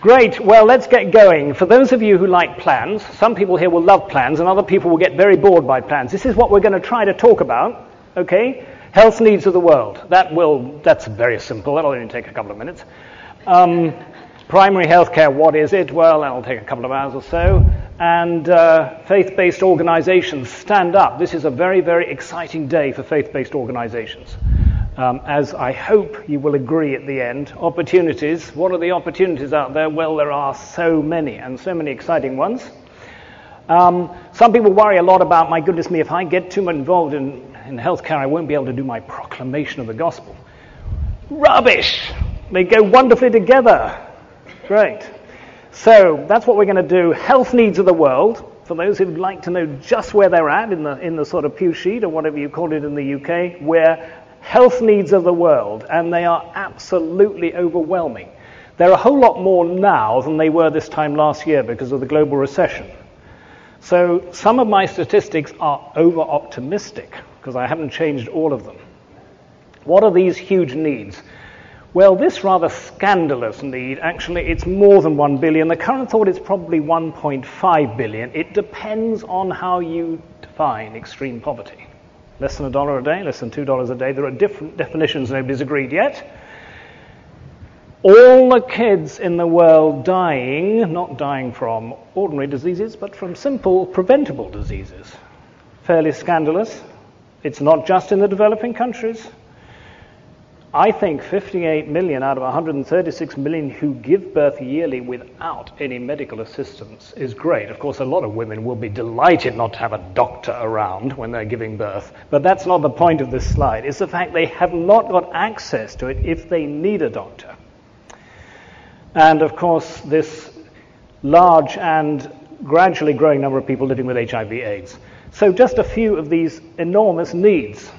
Great. Well, let's get going. For those of you who like plans, some people here will love plans and other people will get very bored by plans. This is what we're going to try to talk about, okay? Health needs of the world. That will, that's very simple. That'll only take a couple of minutes. Um, primary health care, what is it? Well, that'll take a couple of hours or so. And uh, faith-based organizations, stand up. This is a very, very exciting day for faith-based organizations um, as I hope you will agree at the end. Opportunities. What are the opportunities out there? Well, there are so many, and so many exciting ones. Um, some people worry a lot about, my goodness me, if I get too much involved in, in healthcare, I won't be able to do my proclamation of the gospel. Rubbish! They go wonderfully together. Great. So that's what we're going to do. Health needs of the world. For those who'd like to know just where they're at in the, in the sort of pew sheet or whatever you call it in the UK, where health needs of the world, and they are absolutely overwhelming. They're a whole lot more now than they were this time last year because of the global recession. So some of my statistics are over optimistic because I haven't changed all of them. What are these huge needs? Well, this rather scandalous need, actually, it's more than 1 billion. The current thought is probably 1.5 billion. It depends on how you define extreme poverty less than a dollar a day, less than two dollars a day. There are different definitions, nobody's agreed yet. All the kids in the world dying, not dying from ordinary diseases, but from simple preventable diseases. Fairly scandalous. It's not just in the developing countries. I think 58 million out of 136 million who give birth yearly without any medical assistance is great. Of course, a lot of women will be delighted not to have a doctor around when they're giving birth, but that's not the point of this slide. It's the fact they have not got access to it if they need a doctor. And of course, this large and gradually growing number of people living with HIV/AIDS. So, just a few of these enormous needs.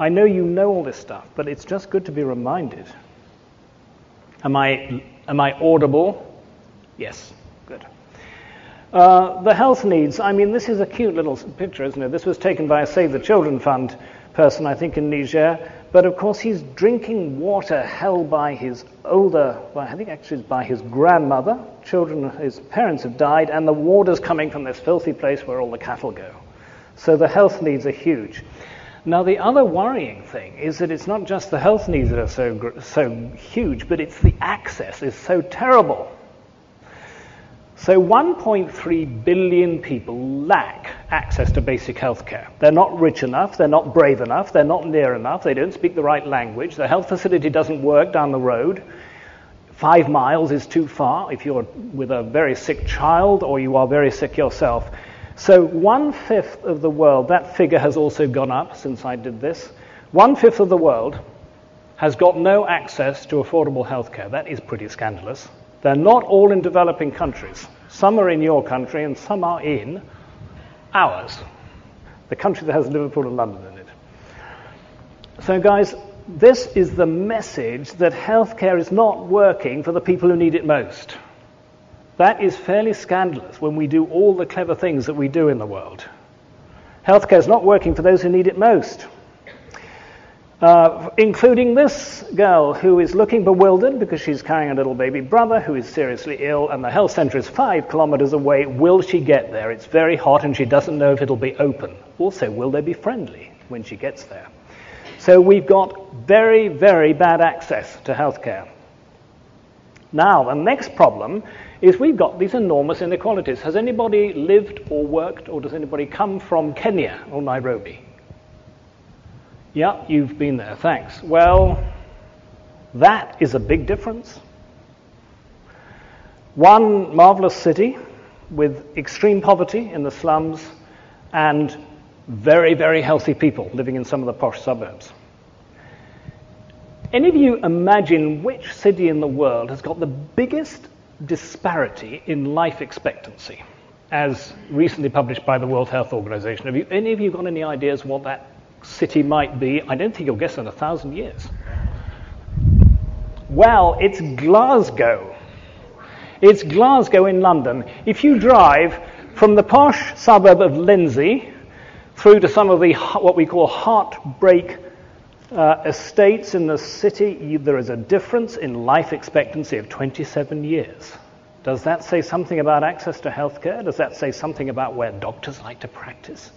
I know you know all this stuff, but it's just good to be reminded. Am I, am I audible? Yes, good. Uh, the health needs, I mean, this is a cute little picture, isn't it? This was taken by a Save the Children Fund person, I think, in Niger. But of course, he's drinking water held by his older, well, I think actually by his grandmother. Children, his parents have died, and the water's coming from this filthy place where all the cattle go. So the health needs are huge. Now, the other worrying thing is that it's not just the health needs that are so, so huge, but it's the access is so terrible. So 1.3 billion people lack access to basic health care. They're not rich enough, they're not brave enough, they're not near enough, they don't speak the right language, the health facility doesn't work down the road. Five miles is too far if you're with a very sick child or you are very sick yourself. So, one fifth of the world, that figure has also gone up since I did this. One fifth of the world has got no access to affordable healthcare. That is pretty scandalous. They're not all in developing countries. Some are in your country and some are in ours, the country that has Liverpool and London in it. So, guys, this is the message that healthcare is not working for the people who need it most. That is fairly scandalous when we do all the clever things that we do in the world. Healthcare is not working for those who need it most. Uh, including this girl who is looking bewildered because she's carrying a little baby brother who is seriously ill, and the health center is five kilometers away. Will she get there? It's very hot, and she doesn't know if it'll be open. Also, will they be friendly when she gets there? So we've got very, very bad access to healthcare. Now, the next problem is we've got these enormous inequalities. Has anybody lived or worked, or does anybody come from Kenya or Nairobi? Yeah, you've been there, thanks. Well, that is a big difference. One marvelous city with extreme poverty in the slums and very, very healthy people living in some of the posh suburbs. Any of you imagine which city in the world has got the biggest disparity in life expectancy, as recently published by the World Health Organization. Have you, any of you got any ideas what that city might be? I don't think you'll guess in a thousand years. Well, it's Glasgow. It's Glasgow in London. If you drive from the posh suburb of Lenzie through to some of the what we call heartbreak uh, estates in the city, there is a difference in life expectancy of 27 years. Does that say something about access to healthcare? Does that say something about where doctors like to practice?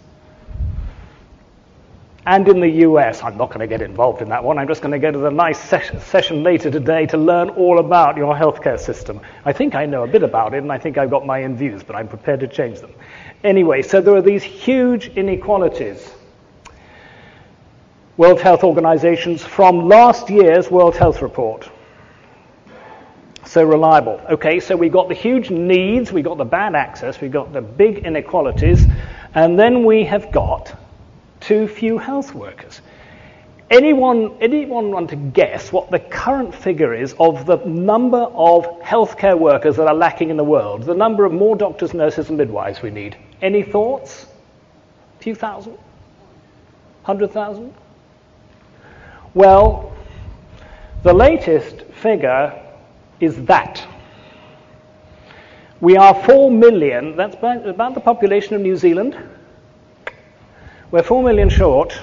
And in the US, I'm not going to get involved in that one. I'm just going to go to the nice session later today to learn all about your healthcare system. I think I know a bit about it, and I think I've got my own views, but I'm prepared to change them. Anyway, so there are these huge inequalities. World Health Organization's from last year's World Health Report so reliable. Okay, so we got the huge needs, we got the bad access, we got the big inequalities, and then we have got too few health workers. Anyone, anyone want to guess what the current figure is of the number of healthcare workers that are lacking in the world? The number of more doctors, nurses, and midwives we need? Any thoughts? A few thousand? Hundred thousand? Well, the latest figure is that. We are 4 million, that's about the population of New Zealand. We're 4 million short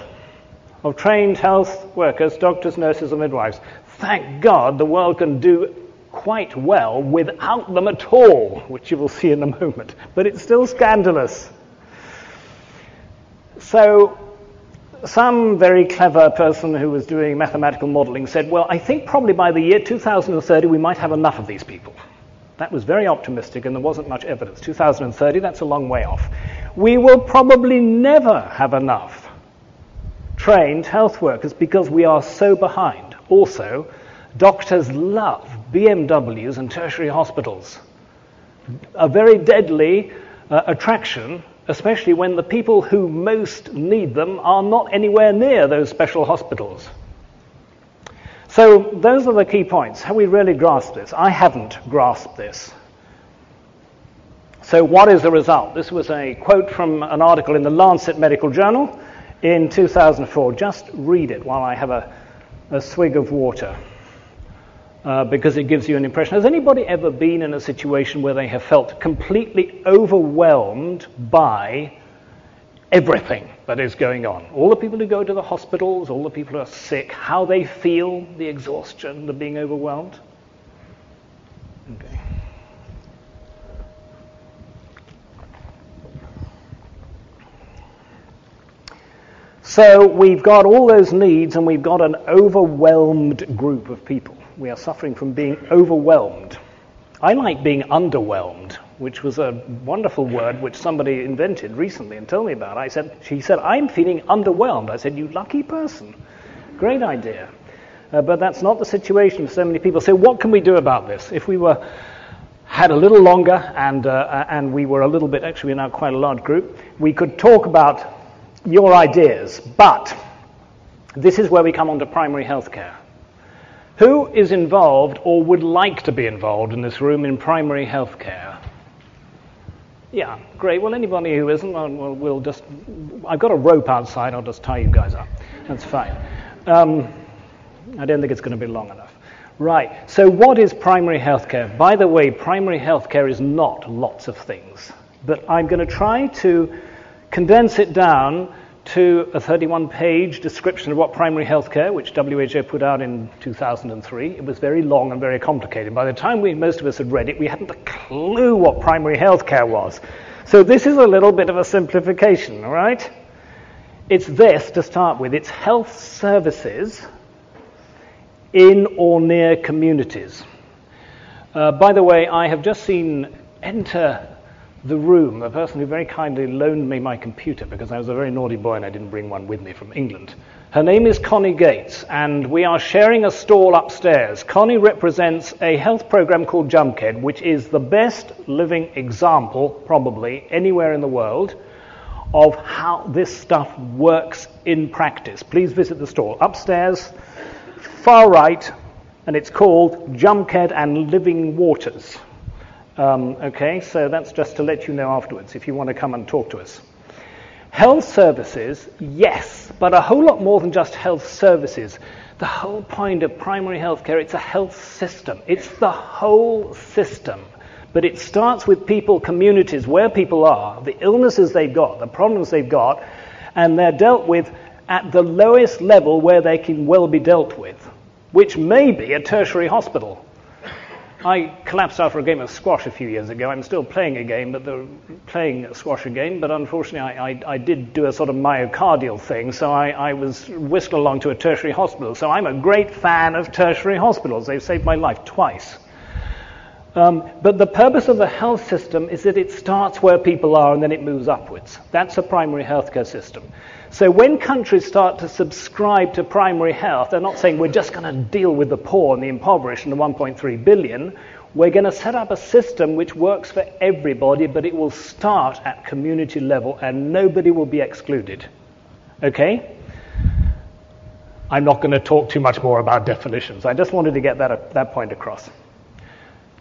of trained health workers, doctors, nurses, and midwives. Thank God the world can do quite well without them at all, which you will see in a moment. But it's still scandalous. So some very clever person who was doing mathematical modeling said, well, I think probably by the year 2030 we might have enough of these people. That was very optimistic and there wasn't much evidence. 2030, that's a long way off. We will probably never have enough trained health workers because we are so behind. Also, doctors love BMWs and tertiary hospitals. A very deadly uh, attraction especially when the people who most need them are not anywhere near those special hospitals. So, those are the key points. Have we really grasped this? I haven't grasped this. So, what is the result? This was a quote from an article in the Lancet Medical Journal in 2004. Just read it while I have a, a swig of water uh, because it gives you an impression. Has anybody ever been in a situation where they have felt completely overwhelmed by everything that is going on? All the people who go to the hospitals, all the people who are sick, how they feel, the exhaustion, the being overwhelmed? Okay. So we've got all those needs and we've got an overwhelmed group of people we are suffering from being overwhelmed. I like being underwhelmed, which was a wonderful word which somebody invented recently and told me about. I said, she said, I'm feeling underwhelmed. I said, you lucky person. Great idea. Uh, but that's not the situation for so many people. So what can we do about this? If we were had a little longer and, uh, and we were a little bit, actually, we're now quite a large group, we could talk about your ideas. But this is where we come on to primary health care. Who is involved or would like to be involved in this room in primary health care? Yeah, great. Well, anybody who isn't, well, we'll just. I've got a rope outside. I'll just tie you guys up. That's fine. Um, I don't think it's going to be long enough. Right. So, what is primary healthcare? By the way, primary healthcare is not lots of things, but I'm going to try to condense it down to a 31 page description of what primary healthcare, which WHO put out in 2003. It was very long and very complicated. By the time we, most of us had read it, we hadn't a clue what primary healthcare was. So this is a little bit of a simplification, all right? It's this to start with it's health services in or near communities. Uh, by the way, I have just seen enter the room, the person who very kindly loaned me my computer because I was a very naughty boy and I didn't bring one with me from England. Her name is Connie Gates, and we are sharing a stall upstairs. Connie represents a health program called Jamkhed, which is the best living example, probably, anywhere in the world of how this stuff works in practice. Please visit the stall upstairs, far right, and it's called Jamkhed and Living Waters. Um, okay, so that's just to let you know afterwards if you want to come and talk to us. Health services, yes, but a whole lot more than just health services. The whole point of primary health care, it's a health system. It's the whole system. But it starts with people, communities, where people are, the illnesses they've got, the problems they've got, and they're dealt with at the lowest level where they can well be dealt with, which may be a tertiary hospital I collapsed after a game of squash a few years ago. I'm still playing a game, but the, playing squash again. But unfortunately, I, I, I, did do a sort of myocardial thing, so I, I, was whisked along to a tertiary hospital. So I'm a great fan of tertiary hospitals. They've saved my life twice. Um, but the purpose of the health system is that it starts where people are and then it moves upwards. That's a primary healthcare system. So when countries start to subscribe to primary health, they're not saying we're just going to deal with the poor and the impoverished and the 1.3 billion. We're going to set up a system which works for everybody, but it will start at community level and nobody will be excluded. Okay? I'm not going to talk too much more about definitions. I just wanted to get that, that point across.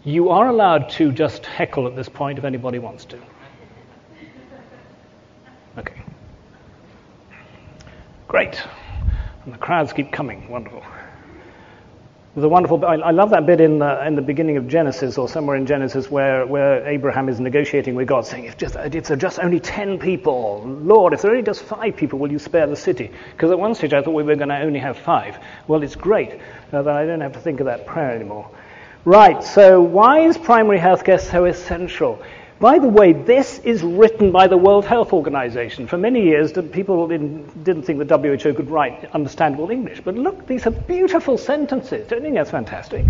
You are allowed to just heckle at this point if anybody wants to. Okay. Great. And the crowds keep coming. Wonderful. A wonderful. I, love that bit in the, in the beginning of Genesis, or somewhere in Genesis, where, where Abraham is negotiating with God, saying, "If just if there are just only ten people, Lord, if there are only just five people, will you spare the city?" Because at one stage I thought we were going to only have five. Well, it's great uh, that I don't have to think of that prayer anymore. Right. So why is primary healthcare so essential? By the way, this is written by the World Health Organization. For many years, people didn't, think the WHO could write understandable English. But look, these are beautiful sentences. Don't you think that's fantastic?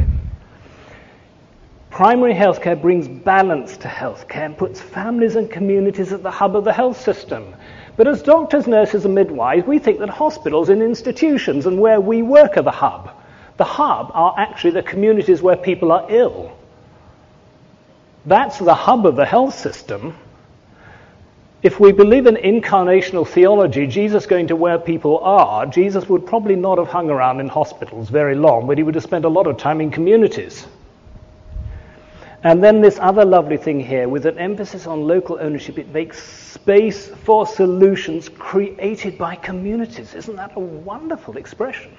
Primary healthcare brings balance to healthcare and puts families and communities at the hub of the health system. But as doctors, nurses, and midwives, we think that hospitals and institutions and where we work are the hub. The hub are actually the communities where people are ill. That's the hub of the health system. If we believe in incarnational theology, Jesus going to where people are, Jesus would probably not have hung around in hospitals very long, but he would have spent a lot of time in communities. And then this other lovely thing here, with an emphasis on local ownership, it makes space for solutions created by communities. Isn't that a wonderful expression?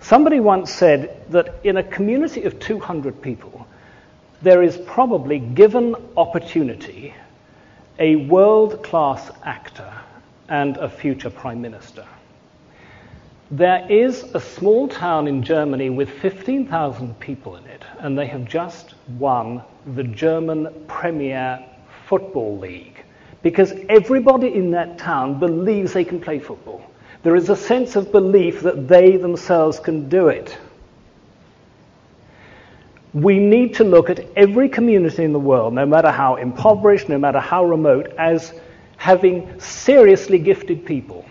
Somebody once said that in a community of 200 people, there is probably, given opportunity, a world class actor and a future prime minister. There is a small town in Germany with 15,000 people in it, and they have just won the German Premier Football League because everybody in that town believes they can play football. There is a sense of belief that they themselves can do it we need to look at every community in the world, no matter how impoverished, no matter how remote, as having seriously gifted people.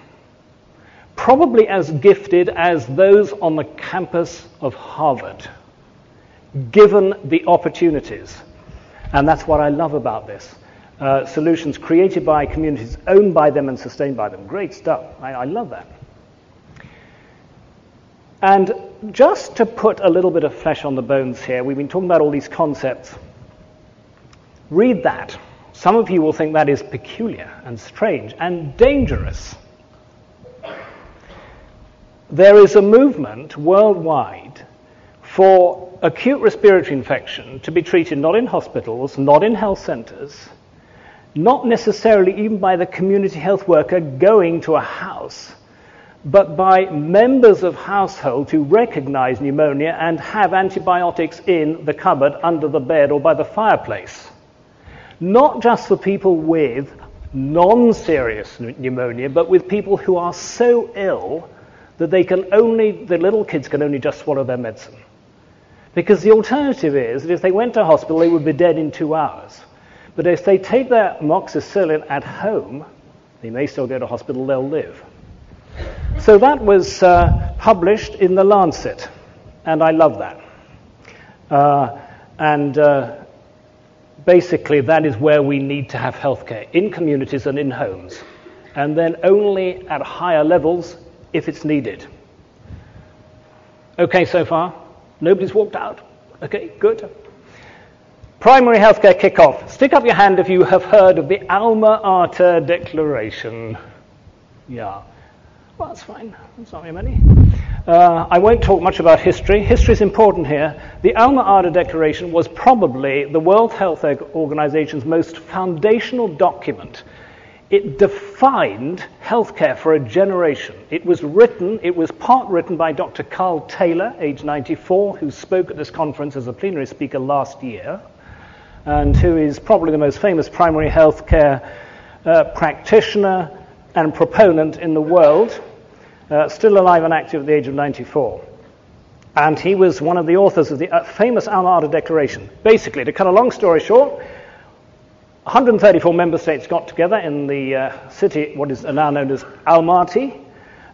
Probably as gifted as those on the campus of Harvard, given the opportunities. And that's what I love about this. Uh, solutions created by communities, owned by them, and sustained by them. Great stuff. I, I love that. And just to put a little bit of flesh on the bones here, we've been talking about all these concepts. Read that. Some of you will think that is peculiar and strange and dangerous. There is a movement worldwide for acute respiratory infection to be treated not in hospitals, not in health centers, not necessarily even by the community health worker going to a house but by members of households who recognize pneumonia and have antibiotics in the cupboard, under the bed, or by the fireplace. Not just for people with non serious pneumonia, but with people who are so ill that they can only, the little kids can only just swallow their medicine. Because the alternative is that if they went to hospital, they would be dead in two hours. But if they take their amoxicillin at home, they may still go to hospital, they'll live. So that was uh, published in The Lancet, and I love that. Uh, and uh, basically, that is where we need to have healthcare in communities and in homes, and then only at higher levels if it's needed. Okay, so far? Nobody's walked out? Okay, good. Primary healthcare kick-off. Stick up your hand if you have heard of the Alma Ata Declaration. Yeah. Well, that's fine. That's not very many. Uh, I won't talk much about history. History is important here. The Alma Ata Declaration was probably the World Health Organization's most foundational document. it defined healthcare for a generation. It was written, it was part written by Dr. Carl Taylor, age 94, who spoke at this conference as a plenary speaker last year, and who is probably the most famous primary healthcare uh, practitioner and proponent in the world, uh, still alive and active at the age of 94. And he was one of the authors of the uh, famous Alma Ata Declaration. Basically, to cut a long story short, 134 member states got together in the uh, city, what is now known as Almaty.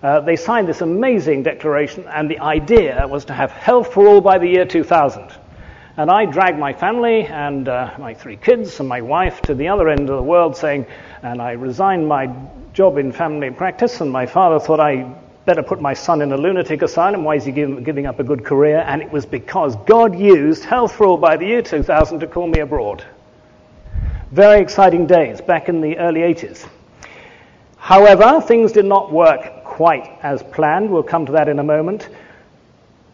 Uh, they signed this amazing declaration, and the idea was to have health for all by the year 2000. And I dragged my family and uh, my three kids and my wife to the other end of the world saying, and I resigned my job in family practice, and my father thought I better put my son in a lunatic asylum. Why is he give, giving up a good career? And it was because God used health for all by the year 2000 to call me abroad. Very exciting days back in the early 80s. However, things did not work quite as planned. We'll come to that in a moment.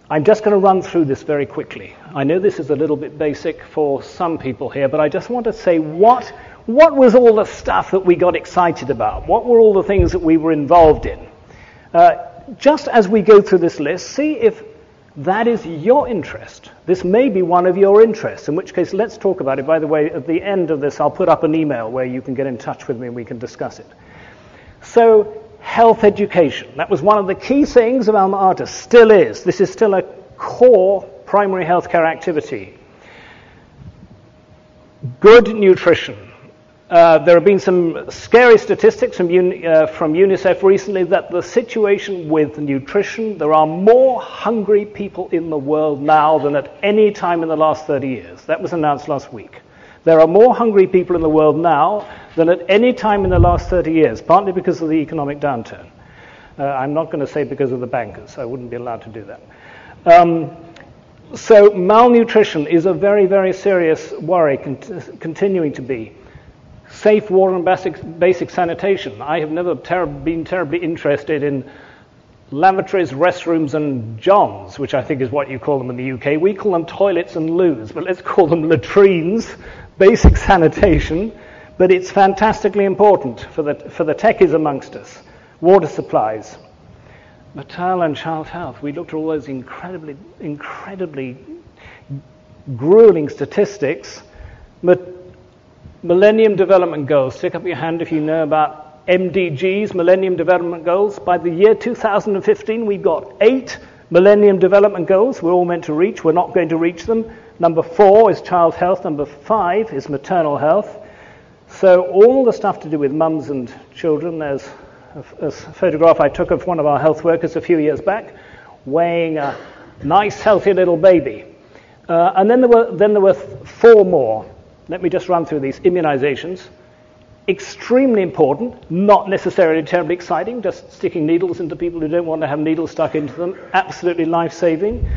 I'm just going to run through this very quickly. I know this is a little bit basic for some people here, but I just want to say what, what was all the stuff that we got excited about? What were all the things that we were involved in? Uh, just as we go through this list, see if that is your interest. This may be one of your interests, in which case, let's talk about it. By the way, at the end of this, I'll put up an email where you can get in touch with me and we can discuss it. So, health education. That was one of the key things of Alma Ata, still is. This is still a core primary healthcare activity. Good nutrition. Uh, there have been some scary statistics from, uh, from, UNICEF recently that the situation with nutrition, there are more hungry people in the world now than at any time in the last 30 years. That was announced last week. There are more hungry people in the world now than at any time in the last 30 years, partly because of the economic downturn. Uh, I'm not going to say because of the bankers, I wouldn't be allowed to do that. Um, so, malnutrition is a very, very serious worry, cont- continuing to be safe water and basic, basic sanitation. I have never ter- been terribly interested in lavatories, restrooms, and johns, which I think is what you call them in the UK. We call them toilets and loos, but let's call them latrines, basic sanitation. But it's fantastically important for the, for the techies amongst us. Water supplies, maternal and child health. We looked at all those incredibly, incredibly grueling statistics. But Millennium Development Goals. Stick up your hand if you know about MDGs, Millennium Development Goals. By the year 2015, we've got eight Millennium Development Goals we're all meant to reach. We're not going to reach them. Number four is child health. Number five is maternal health. So all the stuff to do with mums and children. There's a, a photograph I took of one of our health workers a few years back, weighing a nice, healthy little baby. Uh, and then there were then there were four more. Let me just run through these immunizations. Extremely important, not necessarily terribly exciting, just sticking needles into people who don't want to have needles stuck into them. Absolutely life saving.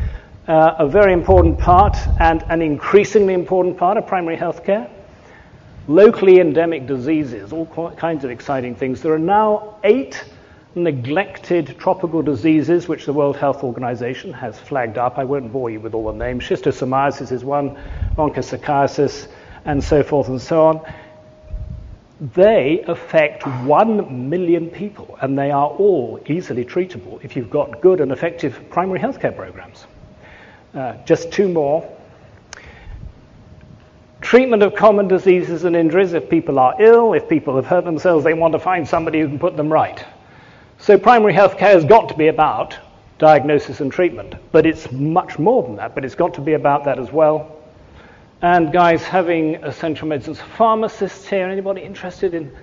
Uh, a very important part and an increasingly important part of primary health care. Locally endemic diseases, all kinds of exciting things. There are now eight neglected tropical diseases which the World Health Organization has flagged up. I won't bore you with all the names. Schistosomiasis is one, onchocerciasis, and so forth and so on, they affect one million people, and they are all easily treatable if you've got good and effective primary healthcare programs. Uh, just two more. Treatment of common diseases and injuries. If people are ill, if people have hurt themselves, they want to find somebody who can put them right. So primary healthcare has got to be about diagnosis and treatment, but it's much more than that, but it's got to be about that as well. And guys, having a central medicines, pharmacist here, anybody interested in?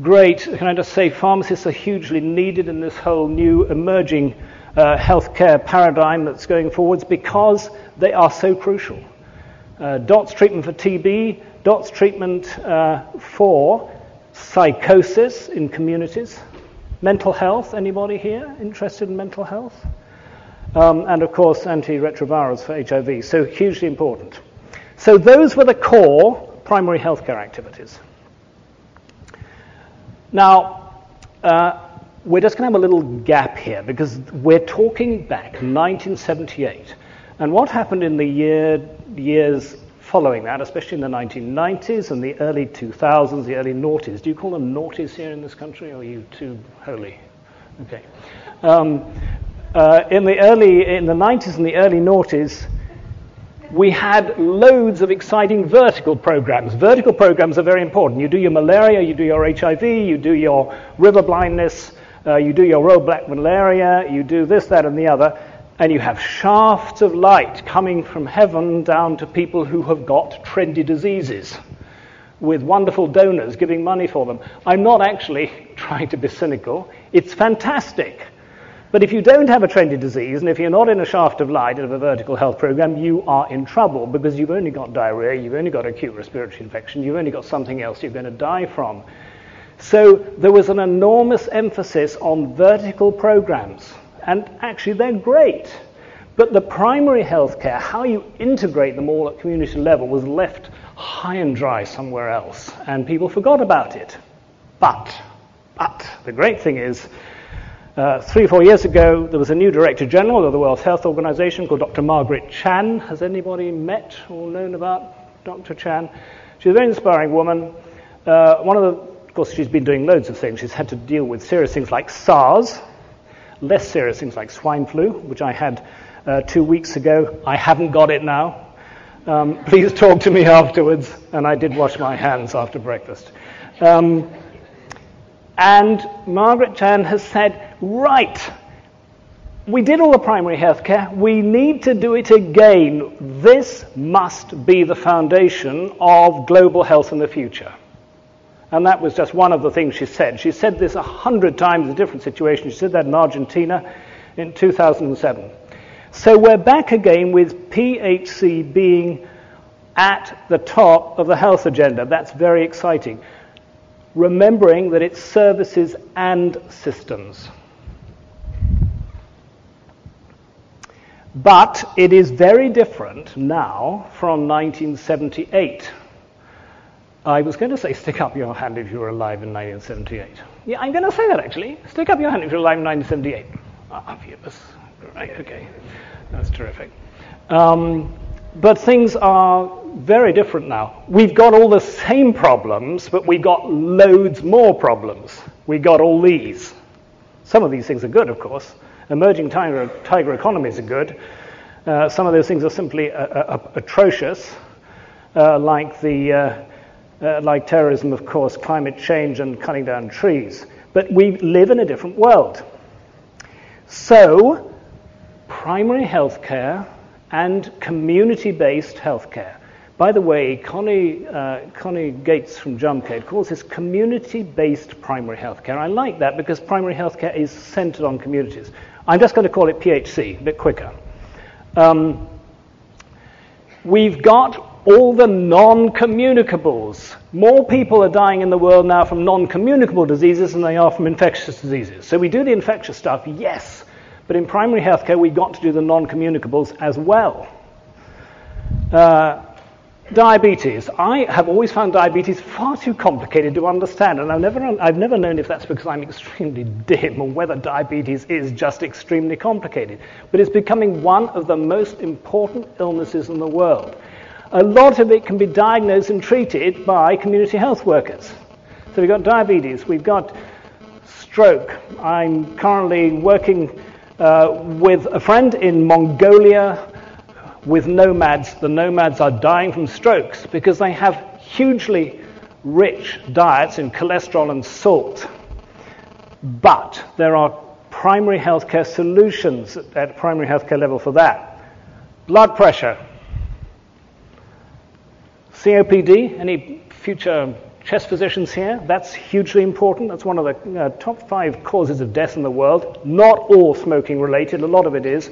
Great. Can I just say, pharmacists are hugely needed in this whole new emerging uh, healthcare paradigm that's going forwards because they are so crucial. Uh, DOTS treatment for TB, DOTS treatment uh, for psychosis in communities, mental health. Anybody here interested in mental health? Um, and of course, antiretrovirals for HIV. So hugely important. So those were the core primary healthcare activities. Now, uh, we're just going to have a little gap here because we're talking back 1978. And what happened in the year, years following that, especially in the 1990s and the early 2000s, the early noughties. Do you call them noughties here in this country, or are you too holy? Okay. Um, uh, in the early, in the 90s and the early noughties, we had loads of exciting vertical programs. Vertical programs are very important. You do your malaria, you do your HIV, you do your river blindness, uh, you do your Roll Back Malaria, you do this, that, and the other, and you have shafts of light coming from heaven down to people who have got trendy diseases with wonderful donors giving money for them. I'm not actually trying to be cynical. It's fantastic. But if you don't have a trendy disease, and if you're not in a shaft of light of a vertical health program, you are in trouble because you've only got diarrhea, you've only got acute respiratory infection, you've only got something else you're going to die from. So there was an enormous emphasis on vertical programs, and actually they're great. But the primary health care, how you integrate them all at community level, was left high and dry somewhere else, and people forgot about it. But, but, the great thing is, uh, three or four years ago, there was a new Director General of the World Health Organization called Dr. Margaret Chan. Has anybody met or known about Dr. Chan? She's a very inspiring woman. Uh, one of the, of course, she's been doing loads of things. She's had to deal with serious things like SARS, less serious things like swine flu, which I had uh, two weeks ago. I haven't got it now. Um, please talk to me afterwards. And I did wash my hands after breakfast. Um, and Margaret Chan has said, right, we did all the primary health care. We need to do it again. This must be the foundation of global health in the future. And that was just one of the things she said. She said this a hundred times in different situations. She said that in Argentina in 2007. So we're back again with PHC being at the top of the health agenda. That's very exciting remembering that it's services and systems. But it is very different now from 1978. I was going to say, stick up your hand if you were alive in 1978. Yeah, I'm going to say that actually. Stick up your hand if you're alive in 1978. Ah, fabulous. Right, okay. That's terrific. Um, but things are very different now. We've got all the same problems, but we've got loads more problems. We've got all these. Some of these things are good, of course. Emerging tiger, tiger economies are good. Uh, some of those things are simply uh, uh, atrocious, uh, like, the, like terrorism, of course, climate change, and cutting down trees. But we live in a different world. So, primary health care and community based healthcare by the way, Connie, uh, Connie Gates from Jamkhed calls this community based primary healthcare. I like that because primary healthcare is centered on communities. I'm just going to call it PHC, a bit quicker. Um, we've got all the non communicables. More people are dying in the world now from non communicable diseases than they are from infectious diseases. So we do the infectious stuff, yes, but in primary healthcare, we've got to do the non communicables as well. Uh, Diabetes. I have always found diabetes far too complicated to understand, and I've never, I've never known if that's because I'm extremely dim or whether diabetes is just extremely complicated. But it's becoming one of the most important illnesses in the world. A lot of it can be diagnosed and treated by community health workers. So we've got diabetes, we've got stroke. I'm currently working uh, with a friend in Mongolia with nomads, the nomads are dying from strokes because they have hugely rich diets in cholesterol and salt. But there are primary healthcare solutions at primary healthcare level for that. Blood pressure, COPD, any future chest physicians here? That's hugely important. That's one of the uh, top five causes of death in the world. Not all smoking related, a lot of it is.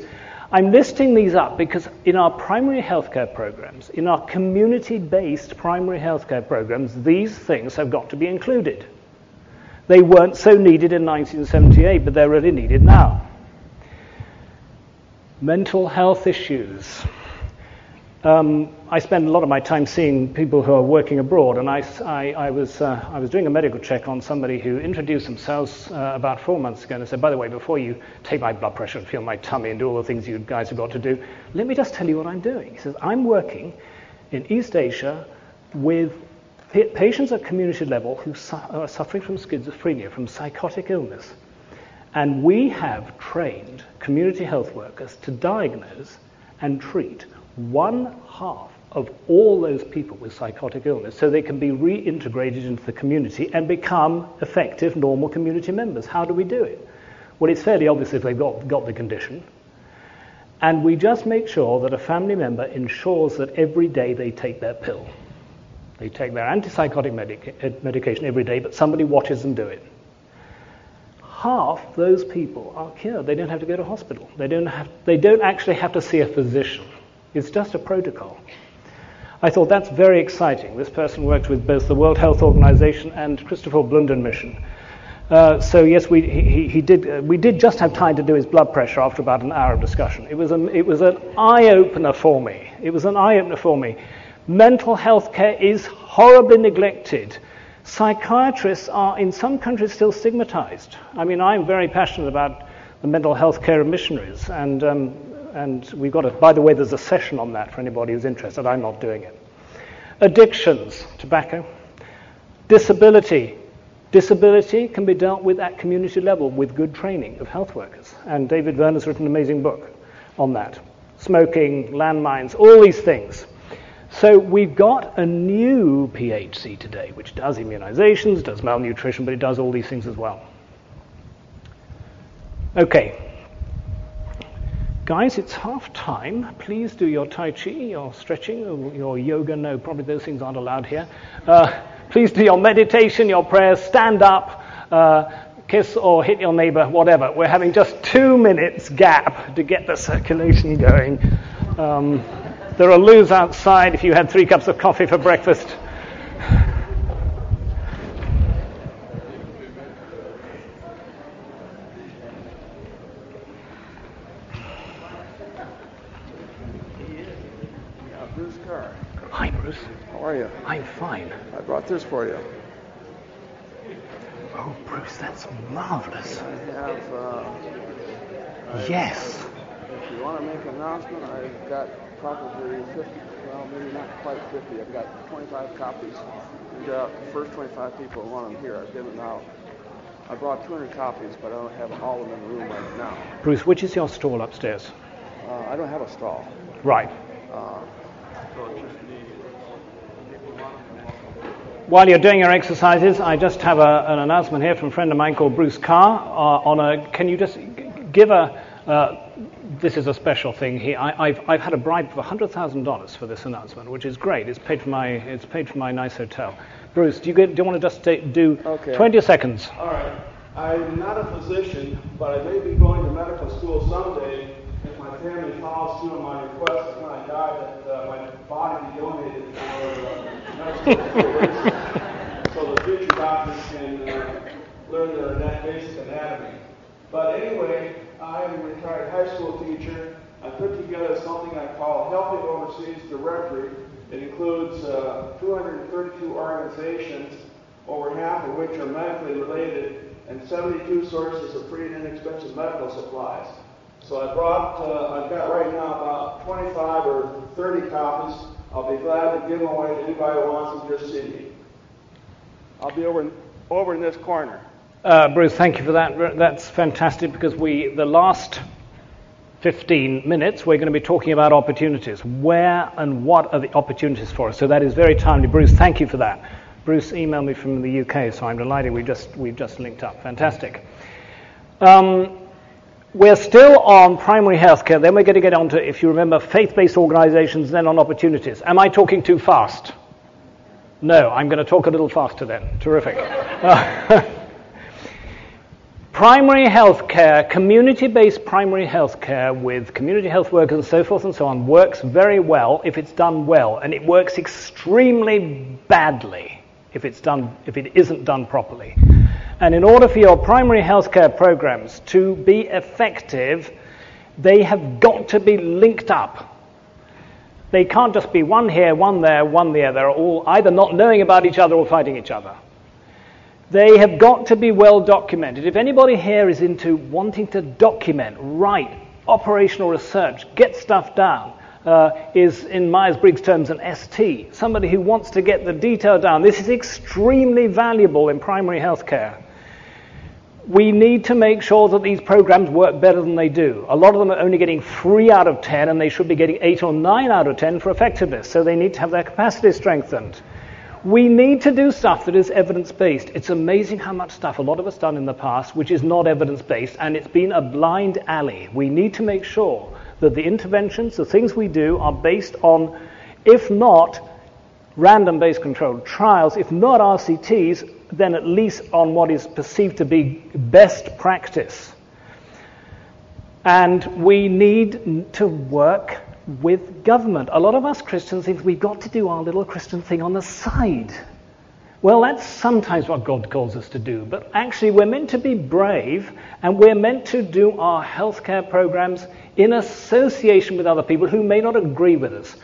I'm listing these up because in our primary healthcare programs, in our community based primary healthcare programs, these things have got to be included. They weren't so needed in 1978, but they're really needed now. Mental health issues. Um, I spend a lot of my time seeing people who are working abroad, and I, I, I was, uh, I was doing a medical check on somebody who introduced themselves uh, about four months ago and said, By the way, before you take my blood pressure and feel my tummy and do all the things you guys have got to do, let me just tell you what I'm doing. He says, I'm working in East Asia with patients at community level who su- are suffering from schizophrenia, from psychotic illness. And we have trained community health workers to diagnose and treat one half of all those people with psychotic illness so they can be reintegrated into the community and become effective, normal community members. How do we do it? Well, it's fairly obvious if they've got, got the condition. And we just make sure that a family member ensures that every day they take their pill. They take their antipsychotic medica- eh, medication every day, but somebody watches them do it. Half those people are cured. They don't have to go to hospital. They don't, have, they don't actually have to see a physician. It's just a protocol. I thought that's very exciting. This person worked with both the World Health Organization and Christoffel Blindenmission. Uh, so yes, we, he, he did, uh, we did just have time to do his blood pressure after about an hour of discussion. It was, it was an eye-opener for me. It was an eye-opener for me. Mental health care is horribly neglected. Psychiatrists are, in some countries, still stigmatized. I mean, I'm very passionate about the mental health care of missionaries, and um, and we've got a, by the way, there's a session on that for anybody who's interested. I'm not doing it. Addictions, tobacco. Disability. Disability can be dealt with at community level with good training of health workers. And David Werner's written an amazing book on that. Smoking, landmines, all these things. So we've got a new PHC today, which does immunizations, does malnutrition, but it does all these things as well. Okay, Guys, it's half time. Please do your Tai Chi, your stretching, your yoga. No, probably those things aren't allowed here. Uh, please do your meditation, your prayers. Stand up, uh, kiss or hit your neighbor, whatever. We're having just two minutes gap to get the circulation going. Um, there are loos outside if you had three cups of coffee for breakfast. Fine. I brought this for you. Oh, Bruce, that's marvelous. I have. Uh, yes. If you want to make an announcement, I've got probably 50, well, maybe not quite 50. I've got 25 copies. And uh, the first 25 people who want them here, I've given them out. I brought 200 copies, but I don't have all of them in the room right now. Bruce, which is your stall upstairs? Uh, I don't have a stall. Right. Uh, While you're doing your exercises, I just have a, an announcement here from a friend of mine called Bruce Carr uh, on a. Can you just give a? Uh, this is a special thing. He, I, have I've had a bribe of $100,000 for this announcement, which is great. It's paid for my, it's paid for my nice hotel. Bruce, do you, get, do you want to just do okay. 20 seconds? All right. I'm not a physician, but I may be going to medical school someday if my family follows through on my request when I die that uh, my body be donated for uh, so the future doctors can uh, learn their basic anatomy. But anyway, I'm a retired high school teacher. I put together something I call Helping Overseas Directory. It includes uh, 232 organizations, over half of which are medically related, and 72 sources of free and inexpensive medical supplies. So I brought, uh, I've got right now about 25 or 30 copies. I'll be glad to give them away to anybody who wants them just see me. I'll be over in, over in this corner. Uh, Bruce, thank you for that. That's fantastic because we, the last 15 minutes, we're going to be talking about opportunities. Where and what are the opportunities for us? So that is very timely. Bruce, thank you for that. Bruce emailed me from the UK, so I'm delighted we just, we've just linked up. Fantastic. Um, we're still on primary healthcare, then we're going to get on to, if you remember, faith based organizations, then on opportunities. Am I talking too fast? No, I'm going to talk a little faster then. Terrific. Primary health care, community based primary health care with community health workers and so forth and so on, works very well if it's done well, and it works extremely badly if, it's done, if it isn't done properly. And in order for your primary health care programs to be effective, they have got to be linked up they can't just be one here, one there, one there. They're all either not knowing about each other or fighting each other. They have got to be well documented. If anybody here is into wanting to document, write, operational research, get stuff down, uh, is, in Myers Briggs terms, an ST, somebody who wants to get the detail down. This is extremely valuable in primary health care. We need to make sure that these programs work better than they do. A lot of them are only getting 3 out of 10, and they should be getting 8 or 9 out of 10 for effectiveness, so they need to have their capacity strengthened. We need to do stuff that is evidence based. It's amazing how much stuff a lot of us done in the past which is not evidence based, and it's been a blind alley. We need to make sure that the interventions, the things we do, are based on, if not random based controlled trials, if not RCTs, then at least on what is perceived to be best practice. And we need to work with government. A lot of us Christians think we've got to do our little Christian thing on the side. Well, that's sometimes what God calls us to do, but actually, we're meant to be brave and we're meant to do our healthcare programs in association with other people who may not agree with us.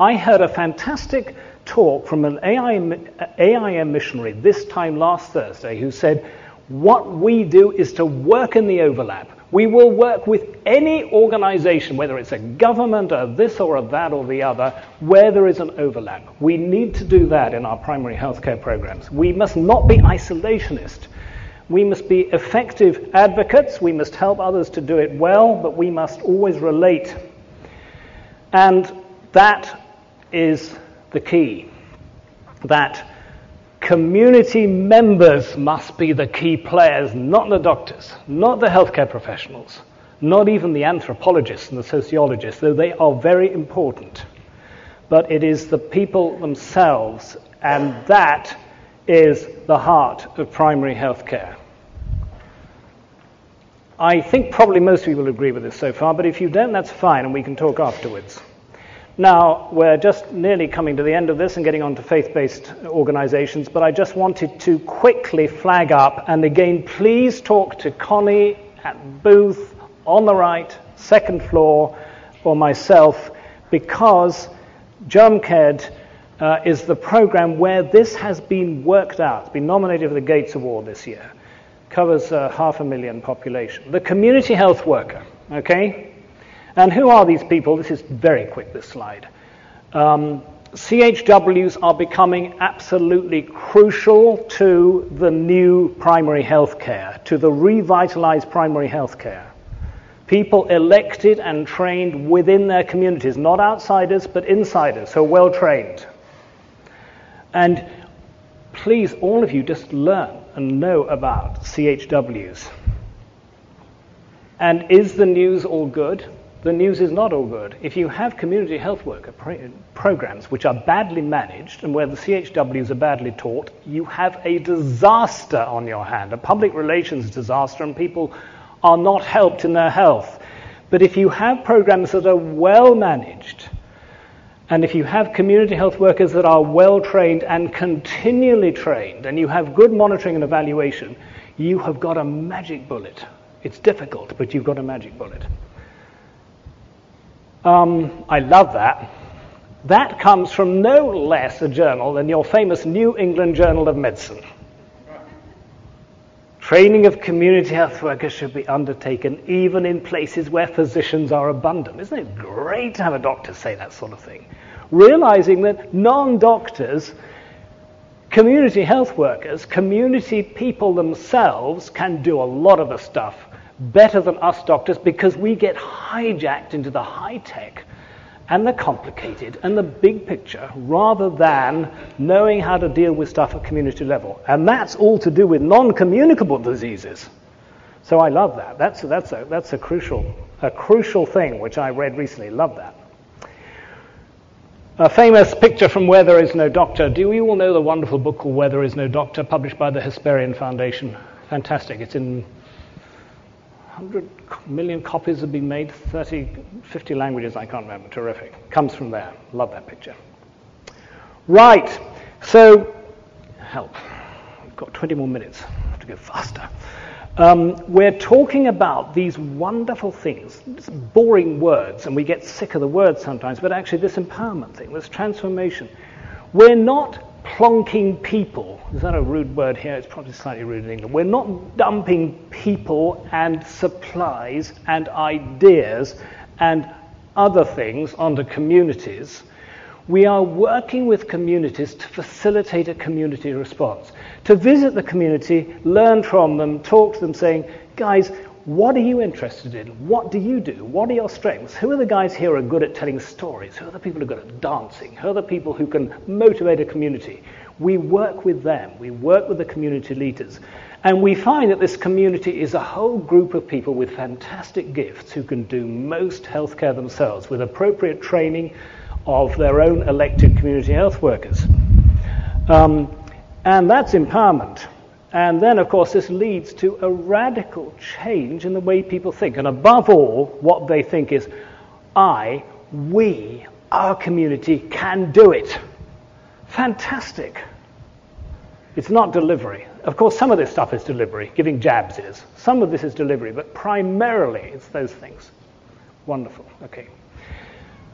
I heard a fantastic talk from an AIM, AIM missionary this time last Thursday who said, What we do is to work in the overlap. We will work with any organization, whether it's a government, or this or a that or the other, where there is an overlap. We need to do that in our primary healthcare programs. We must not be isolationist. We must be effective advocates. We must help others to do it well, but we must always relate. And that is the key. That community members must be the key players, not the doctors, not the healthcare professionals, not even the anthropologists and the sociologists, though they are very important. But it is the people themselves, and that is the heart of primary healthcare. I think probably most people agree with this so far, but if you don't, that's fine, and we can talk afterwards. Now, we're just nearly coming to the end of this and getting on to faith based organizations, but I just wanted to quickly flag up, and again, please talk to Connie at booth on the right, second floor, or myself, because Jamkhed uh, is the program where this has been worked out. It's been nominated for the Gates Award this year. Covers uh, half a million population. The community health worker, okay? And who are these people? This is very quick, this slide. Um, CHWs are becoming absolutely crucial to the new primary health care, to the revitalized primary health care. People elected and trained within their communities, not outsiders, but insiders, so well trained. And please, all of you, just learn and know about CHWs. And is the news all good? The news is not all good. If you have community health worker programs which are badly managed and where the CHWs are badly taught, you have a disaster on your hand, a public relations disaster, and people are not helped in their health. But if you have programs that are well managed, and if you have community health workers that are well trained and continually trained, and you have good monitoring and evaluation, you have got a magic bullet. It's difficult, but you've got a magic bullet. Um, I love that. That comes from no less a journal than your famous New England Journal of Medicine. Training of community health workers should be undertaken even in places where physicians are abundant. Isn't it great to have a doctor say that sort of thing? Realizing that non doctors, community health workers, community people themselves can do a lot of the stuff better than us doctors because we get hijacked into the high tech and the complicated and the big picture rather than knowing how to deal with stuff at community level. And that's all to do with non communicable diseases. So I love that. That's, that's, a, that's a, crucial, a crucial thing which I read recently. Love that. A famous picture from Where There Is No Doctor. Do you all know the wonderful book called Where There Is No Doctor, published by the Hesperian Foundation? Fantastic. It's in 100 million copies have been made, 30, 50 languages, I can't remember. Terrific. Comes from there. Love that picture. Right. So, help. We've got 20 more minutes. I have to go faster. Um, we're talking about these wonderful things, boring words, and we get sick of the words sometimes, but actually, this empowerment thing, this transformation. We're not plonking people. Is that a rude word here? It's probably slightly rude in England. We're not dumping people and supplies and ideas and other things onto communities, we are working with communities to facilitate a community response. To visit the community, learn from them, talk to them, saying, guys, what are you interested in? What do you do? What are your strengths? Who are the guys here who are good at telling stories? Who are the people who are good at dancing? Who are the people who can motivate a community? We work with them. We work with the community leaders. And we find that this community is a whole group of people with fantastic gifts who can do most healthcare themselves with appropriate training of their own elected community health workers. Um, and that's empowerment. And then, of course, this leads to a radical change in the way people think. And above all, what they think is, I, we, our community can do it. Fantastic. It's not delivery. Of course, some of this stuff is delivery, giving jabs is. Some of this is delivery, but primarily it's those things. Wonderful. Okay.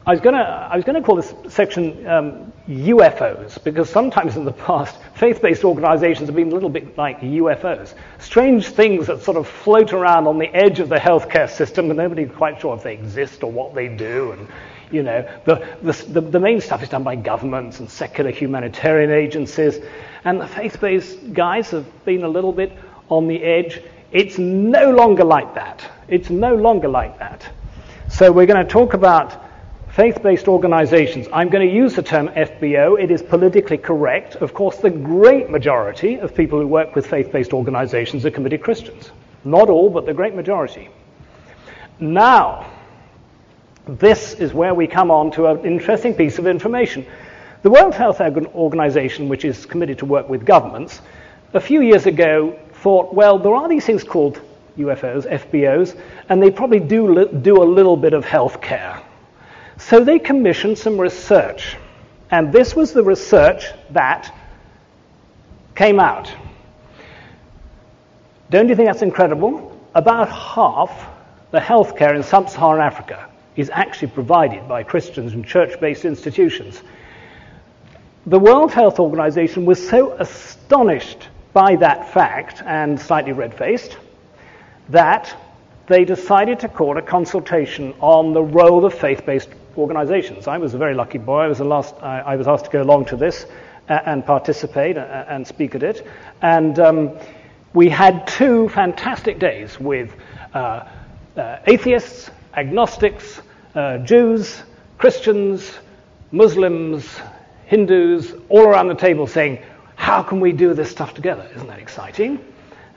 I was going to call this section um, UFOs because sometimes in the past, faith based organizations have been a little bit like UFOs. Strange things that sort of float around on the edge of the healthcare system and nobody's quite sure if they exist or what they do. And, you know, the, the, the main stuff is done by governments and secular humanitarian agencies. And the faith based guys have been a little bit on the edge. It's no longer like that. It's no longer like that. So we're going to talk about faith based organizations. I'm going to use the term FBO. It is politically correct. Of course, the great majority of people who work with faith based organizations are committed Christians. Not all, but the great majority. Now, this is where we come on to an interesting piece of information. The World Health Organization, which is committed to work with governments, a few years ago thought, well, there are these things called UFOs, FBOs, and they probably do, do a little bit of health care. So they commissioned some research. And this was the research that came out. Don't you think that's incredible? About half the healthcare in sub Saharan Africa is actually provided by Christians and church based institutions. The World Health Organization was so astonished by that fact and slightly red faced that they decided to call a consultation on the role of faith based organizations. I was a very lucky boy. I was, last, I, I was asked to go along to this uh, and participate uh, and speak at it. And um, we had two fantastic days with uh, uh atheists, agnostics, uh, Jews, Christians, Muslims, Hindus, all around the table saying, How can we do this stuff together? Isn't that exciting?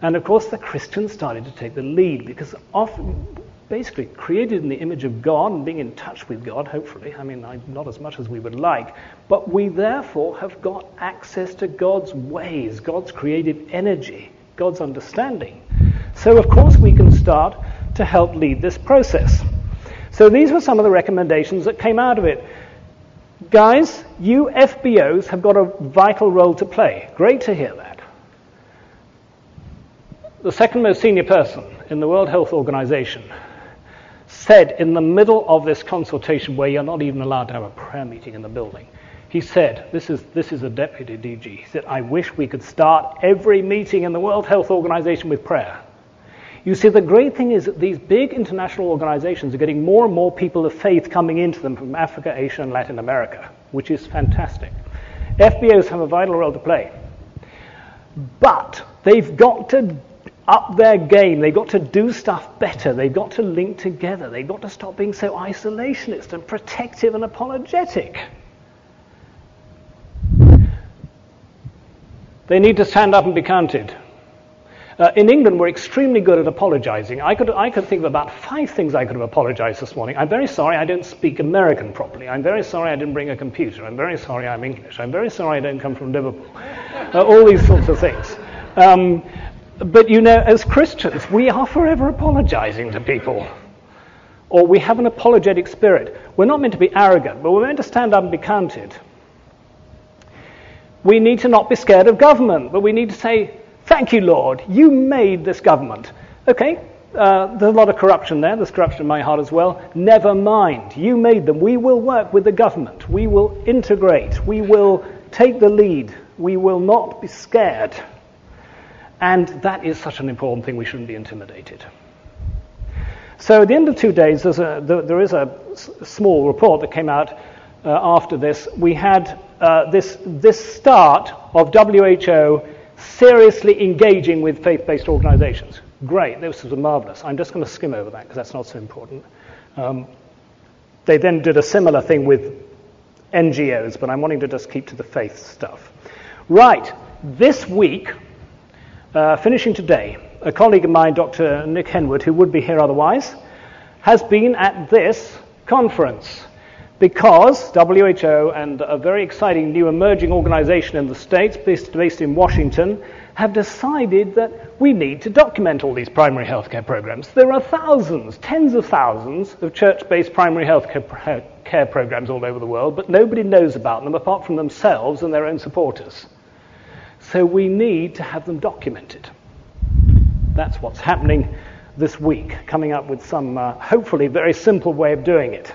And of course, the Christians started to take the lead because often basically created in the image of God and being in touch with God, hopefully. I mean, not as much as we would like. But we therefore have got access to God's ways, God's creative energy, God's understanding. So, of course, we can start to help lead this process. So, these were some of the recommendations that came out of it. Guys, you FBOs have got a vital role to play. Great to hear that. The second most senior person in the World Health Organization said in the middle of this consultation where you're not even allowed to have a prayer meeting in the building, he said, this is, this is a deputy DG, he said, I wish we could start every meeting in the World Health Organization with prayer. You see, the great thing is that these big international organizations are getting more and more people of faith coming into them from Africa, Asia, and Latin America, which is fantastic. FBOs have a vital role to play. But they've got to up their game. They've got to do stuff better. They've got to link together. They've got to stop being so isolationist and protective and apologetic. They need to stand up and be counted. Uh, in England, we're extremely good at apologizing. I could, I could think of about five things I could have apologized this morning. I'm very sorry I don't speak American properly. I'm very sorry I didn't bring a computer. I'm very sorry I'm English. I'm very sorry I don't come from Liverpool. Uh, all these sorts of things. Um, but you know, as Christians, we are forever apologizing to people. Or we have an apologetic spirit. We're not meant to be arrogant, but we're meant to stand up and be counted. We need to not be scared of government, but we need to say, Thank you, Lord, you made this government. Okay, uh, there's a lot of corruption there. There's corruption in my heart as well. Never mind. You made them. We will work with the government. We will integrate. We will take the lead. We will not be scared. And that is such an important thing, we shouldn't be intimidated. So at the end of two days, a, there, is a small report that came out uh, after this. We had uh, this, this start of WHO seriously engaging with faith-based organizations. Great, this was marvelous. I'm just going to skim over that because that's not so important. Um, they then did a similar thing with NGOs, but I'm wanting to just keep to the faith stuff. Right, this week, uh, finishing today, a colleague of mine, Dr. Nick Henwood, who would be here otherwise, has been at this conference because WHO and a very exciting new emerging organization in the States, based, based in Washington, have decided that we need to document all these primary healthcare programs. There are thousands, tens of thousands of church based primary healthcare care programs all over the world, but nobody knows about them apart from themselves and their own supporters. So we need to have them documented. That's what's happening this week, coming up with some uh, hopefully very simple way of doing it.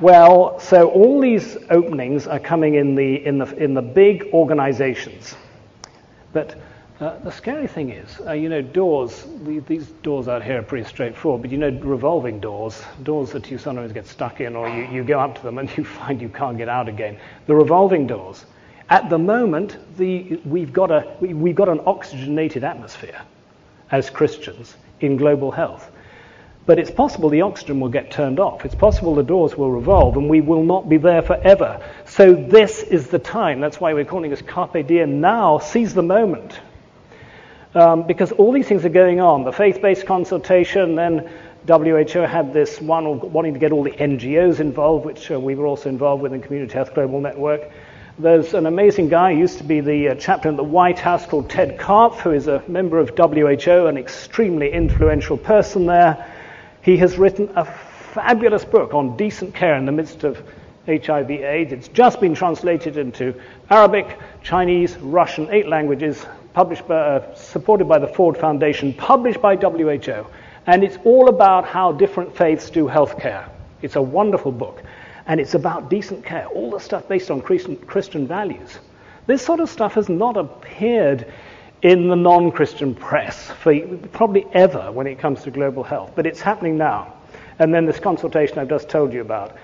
Well, so all these openings are coming in the, in the, in the big organizations. But uh, the scary thing is, uh, you know, doors, the, these doors out here are pretty straightforward, but you know, revolving doors, doors that you sometimes get stuck in or you, you go up to them and you find you can't get out again. The revolving doors. At the moment, the, we've, got a, we, we've got an oxygenated atmosphere as Christians in global health. But it's possible the oxygen will get turned off. It's possible the doors will revolve and we will not be there forever. So this is the time. That's why we're calling this Carpe Diem now. Seize the moment. Um, because all these things are going on. The faith-based consultation, then WHO had this one wanting to get all the NGOs involved, which uh, we were also involved with in Community Health Global Network. There's an amazing guy used to be the uh, chaplain at the White House called Ted Karpf, who is a member of WHO, an extremely influential person there. He has written a fabulous book on decent care in the midst of HIV AIDS. It's just been translated into Arabic, Chinese, Russian, eight languages, published by, uh, supported by the Ford Foundation, published by WHO. And it's all about how different faiths do healthcare. It's a wonderful book. And it's about decent care, all the stuff based on Christian, values. This sort of stuff has not appeared in the non Christian press for probably ever when it comes to global health, but it's happening now. And then this consultation I've just told you about.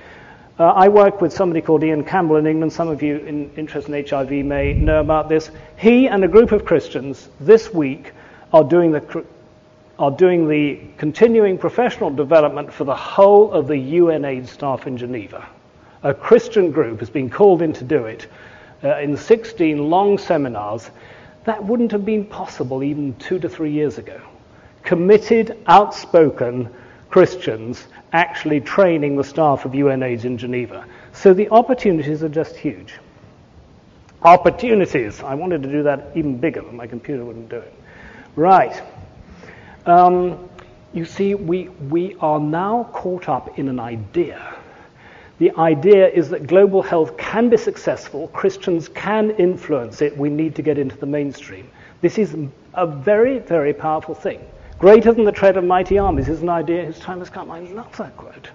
Uh, I work with somebody called Ian Campbell in England. Some of you in, interested in HIV may know about this. He and a group of Christians this week are doing the, are doing the continuing professional development for the whole of the UNAIDS staff in Geneva. A Christian group has been called in to do it uh, in 16 long seminars that wouldn't have been possible even two to three years ago. Committed, outspoken Christians actually training the staff of UNAIDS in Geneva. So the opportunities are just huge. Opportunities. I wanted to do that even bigger, but my computer wouldn't do it. Right. Um, you see, we, we are now caught up in an idea the idea is that global health can be successful, Christians can influence it, we need to get into the mainstream. This is a very, very powerful thing. Greater than the tread of mighty armies is an idea whose time has come. I love that quote.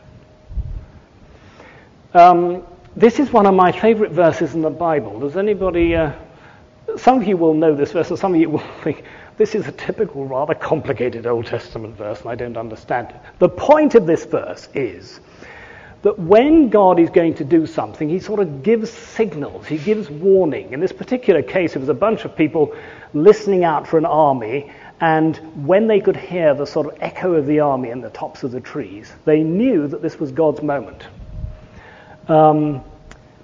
Um, this is one of my favorite verses in the Bible. Does anybody, uh, some of you will know this verse, and some of you will think, this is a typical, rather complicated Old Testament verse, and I don't understand it. The point of this verse is that when God is going to do something, he sort of gives signals, he gives warning. In this particular case, it was a bunch of people listening out for an army, and when they could hear the sort of echo of the army in the tops of the trees, they knew that this was God's moment. Um,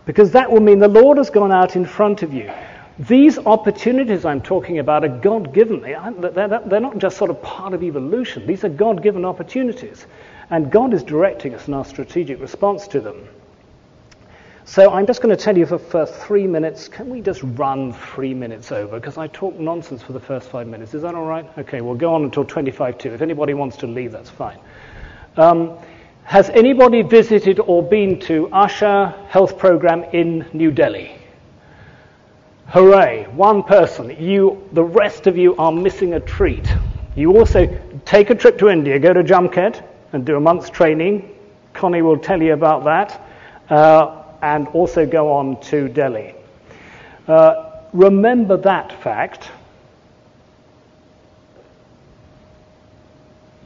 because that will mean the Lord has gone out in front of you. These opportunities I'm talking about are God given. They're not just sort of part of evolution, these are God given opportunities. And God is directing us in our strategic response to them. So I'm just going to tell you for, for three minutes. Can we just run three minutes over? Because I talk nonsense for the first five minutes. Is that all right? Okay, we'll go on until 25 2. If anybody wants to leave, that's fine. Um, has anybody visited or been to Asha Health Program in New Delhi? Hooray, one person. You, the rest of you are missing a treat. You also take a trip to India, go to Jamkhed, and do a month's training. Connie will tell you about that. Uh, and also go on to Delhi. Uh, remember that fact.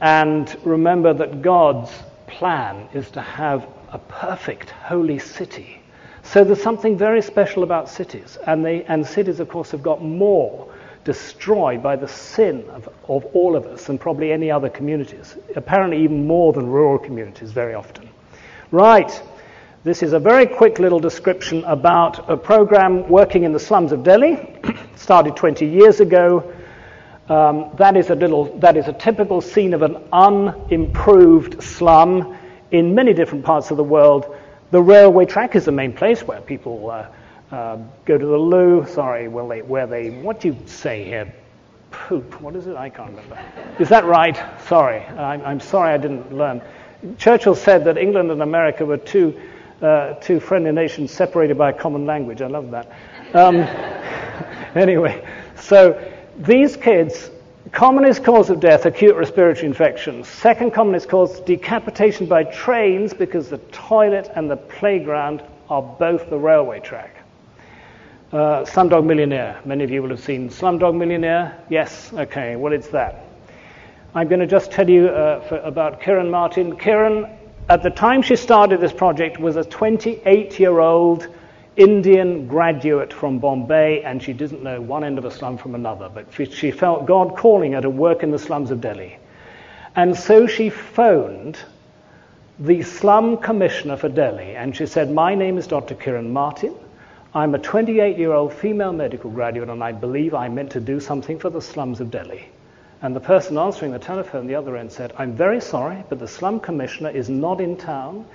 And remember that God's plan is to have a perfect, holy city. So there's something very special about cities. And, they, and cities, of course, have got more destroyed by the sin of, of all of us and probably any other communities. Apparently, even more than rural communities, very often. Right. This is a very quick little description about a program working in the slums of Delhi. Started 20 years ago. Um, that is a little, that is a typical scene of an unimproved slum in many different parts of the world. The railway track is the main place where people uh, uh, go to the loo. Sorry, will they, where they, what do you say here? Poop. What is it? I can't remember. Is that right? Sorry. I'm, I'm sorry I didn't learn. Churchill said that England and America were two, uh, two friendly nations separated by a common language. I love that. Um, anyway, so these kids, commonest cause of death, acute respiratory infections. Second commonest cause, decapitation by trains because the toilet and the playground are both the railway track. Uh, Slumdog Millionaire. Many of you will have seen Slumdog Millionaire. Yes, okay, well, it's that. I'm going to just tell you uh, for, about Kiran Martin. Kiran, at the time she started this project, was a 28 year old Indian graduate from Bombay, and she didn't know one end of a slum from another, but she felt God calling her to work in the slums of Delhi. And so she phoned the slum commissioner for Delhi, and she said, My name is Dr. Kiran Martin. I'm a 28 year old female medical graduate, and I believe I'm meant to do something for the slums of Delhi. And the person answering the telephone the other end said, I'm very sorry, but the slum commissioner is not in town.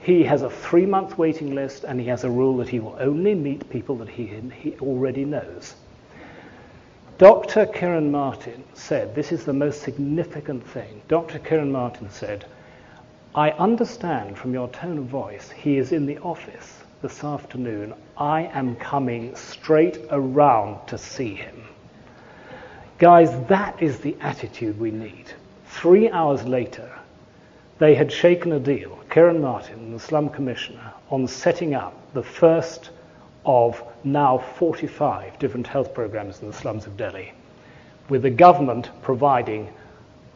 He has a three month waiting list and he has a rule that he will only meet people that he, he already knows. Dr. Kiran Martin said, This is the most significant thing. Dr. Kiran Martin said, I understand from your tone of voice he is in the office this afternoon. I am coming straight around to see him. Guys, that is the attitude we need. Three hours later, they had shaken a deal, Kiran Martin, the slum commissioner, on setting up the first of now 45 different health programs in the slums of Delhi, with the government providing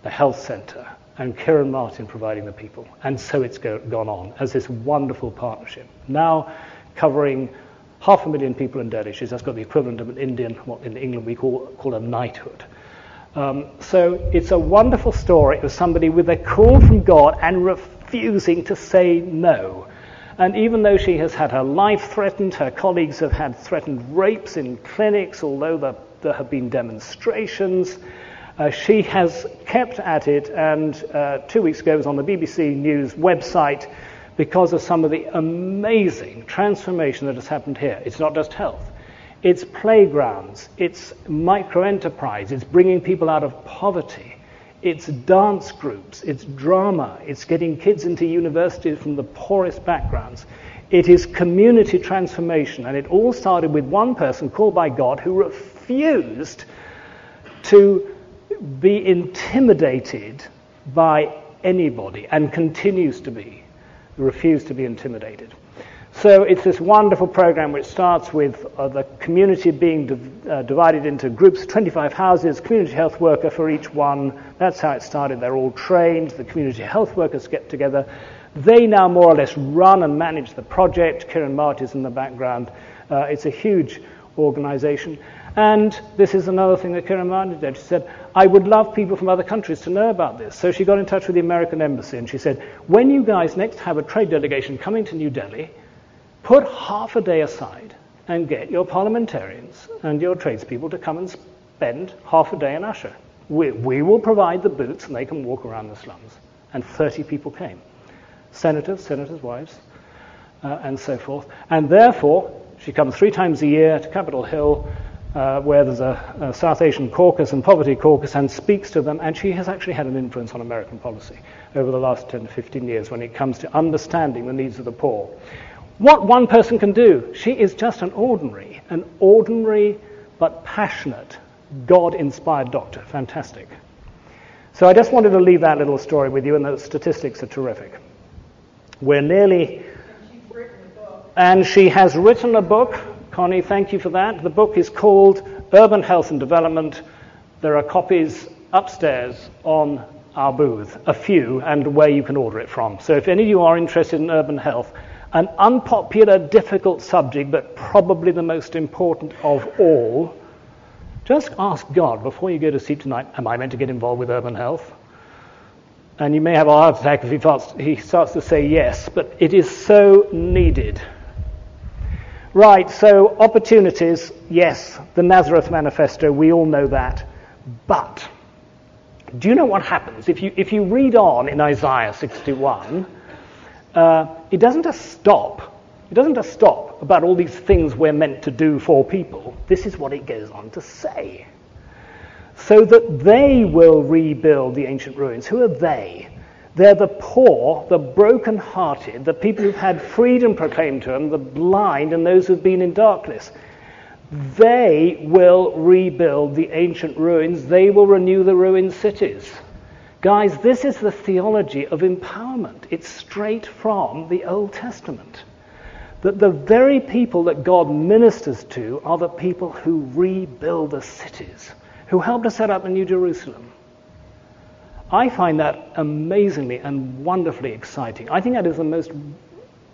the health centre and Kiran Martin providing the people. And so it's go, gone on as this wonderful partnership. Now covering half a million people in Delhi. She's just got the equivalent of an Indian, what in England we call, call a knighthood. Um, so it's a wonderful story of somebody with a call from God and refusing to say no. And even though she has had her life threatened, her colleagues have had threatened rapes in clinics, although the, there have been demonstrations, uh, she has kept at it. And uh, two weeks ago, it was on the BBC News website because of some of the amazing transformation that has happened here. It's not just health, it's playgrounds, it's micro enterprise, it's bringing people out of poverty, it's dance groups, it's drama, it's getting kids into universities from the poorest backgrounds. It is community transformation, and it all started with one person called by God who refused to be intimidated by anybody and continues to be, refused to be intimidated. So it's this wonderful program which starts with uh, the community being div- uh, divided into groups, 25 houses, community health worker for each one. That's how it started. They're all trained. The community health workers get together. They now more or less run and manage the project. Kiran Martin's in the background. Uh, it's a huge organization. And this is another thing that Kiran Martin did. She said, I would love people from other countries to know about this. So she got in touch with the American embassy and she said, when you guys next have a trade delegation coming to New Delhi, put half a day aside and get your parliamentarians and your tradespeople to come and spend half a day in Asha. We, we will provide the boots and they can walk around the slums. And 30 people came senators, senators' wives, uh, and so forth. And therefore, she comes three times a year to Capitol Hill, uh, where there's a, a, South Asian caucus and poverty caucus, and speaks to them. And she has actually had an influence on American policy over the last 10 to 15 years when it comes to understanding the needs of the poor. What one person can do, she is just an ordinary, an ordinary but passionate, God inspired doctor. Fantastic. So I just wanted to leave that little story with you, and the statistics are terrific. We're nearly. And she has written a book. Connie, thank you for that. The book is called Urban Health and Development. There are copies upstairs on our booth, a few, and where you can order it from. So if any of you are interested in urban health, an unpopular, difficult subject, but probably the most important of all, just ask God before you go to sleep tonight, am I meant to get involved with urban health? And you may have a heart attack if he starts, he starts to say yes, but it is so needed. Right, so opportunities, yes, the Nazareth Manifesto, we all know that. But do you know what happens? If you, if you read on in Isaiah 61, uh, it doesn't just stop. It doesn't just stop about all these things we're meant to do for people. This is what it goes on to say. So that they will rebuild the ancient ruins. Who are they? They're the poor, the broken-hearted, the people who've had freedom proclaimed to them, the blind, and those who've been in darkness. They will rebuild the ancient ruins. They will renew the ruined cities. Guys, this is the theology of empowerment. It's straight from the Old Testament. That the very people that God ministers to are the people who rebuild the cities, who help to set up the New Jerusalem, I find that amazingly and wonderfully exciting. I think that is the most,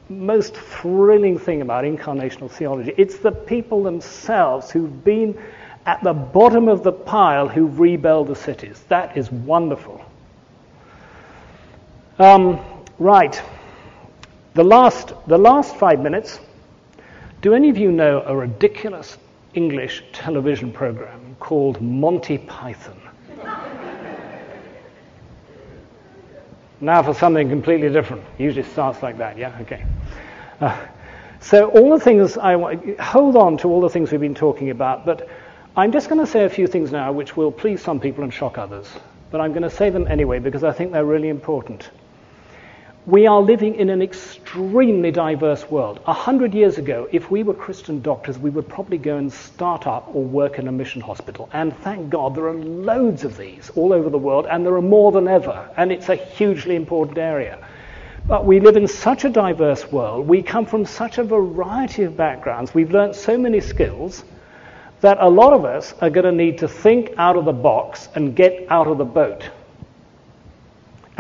most thrilling thing about incarnational theology. It's the people themselves who've been at the bottom of the pile who rebuild the cities. That is wonderful. Um, right. The last, the last five minutes. Do any of you know a ridiculous English television program called Monty Python? Now for something completely different. Usually starts like that, yeah? Okay. Uh, so all the things I want, hold on to all the things we've been talking about, but I'm just going to say a few things now which will please some people and shock others. But I'm going to say them anyway because I think they're really important. We are living in an extremely diverse world. A hundred years ago, if we were Christian doctors, we would probably go and start up or work in a mission hospital. And thank God there are loads of these all over the world, and there are more than ever. And it's a hugely important area. But we live in such a diverse world. We come from such a variety of backgrounds. We've learnt so many skills that a lot of us are going to need to think out of the box and get out of the boat.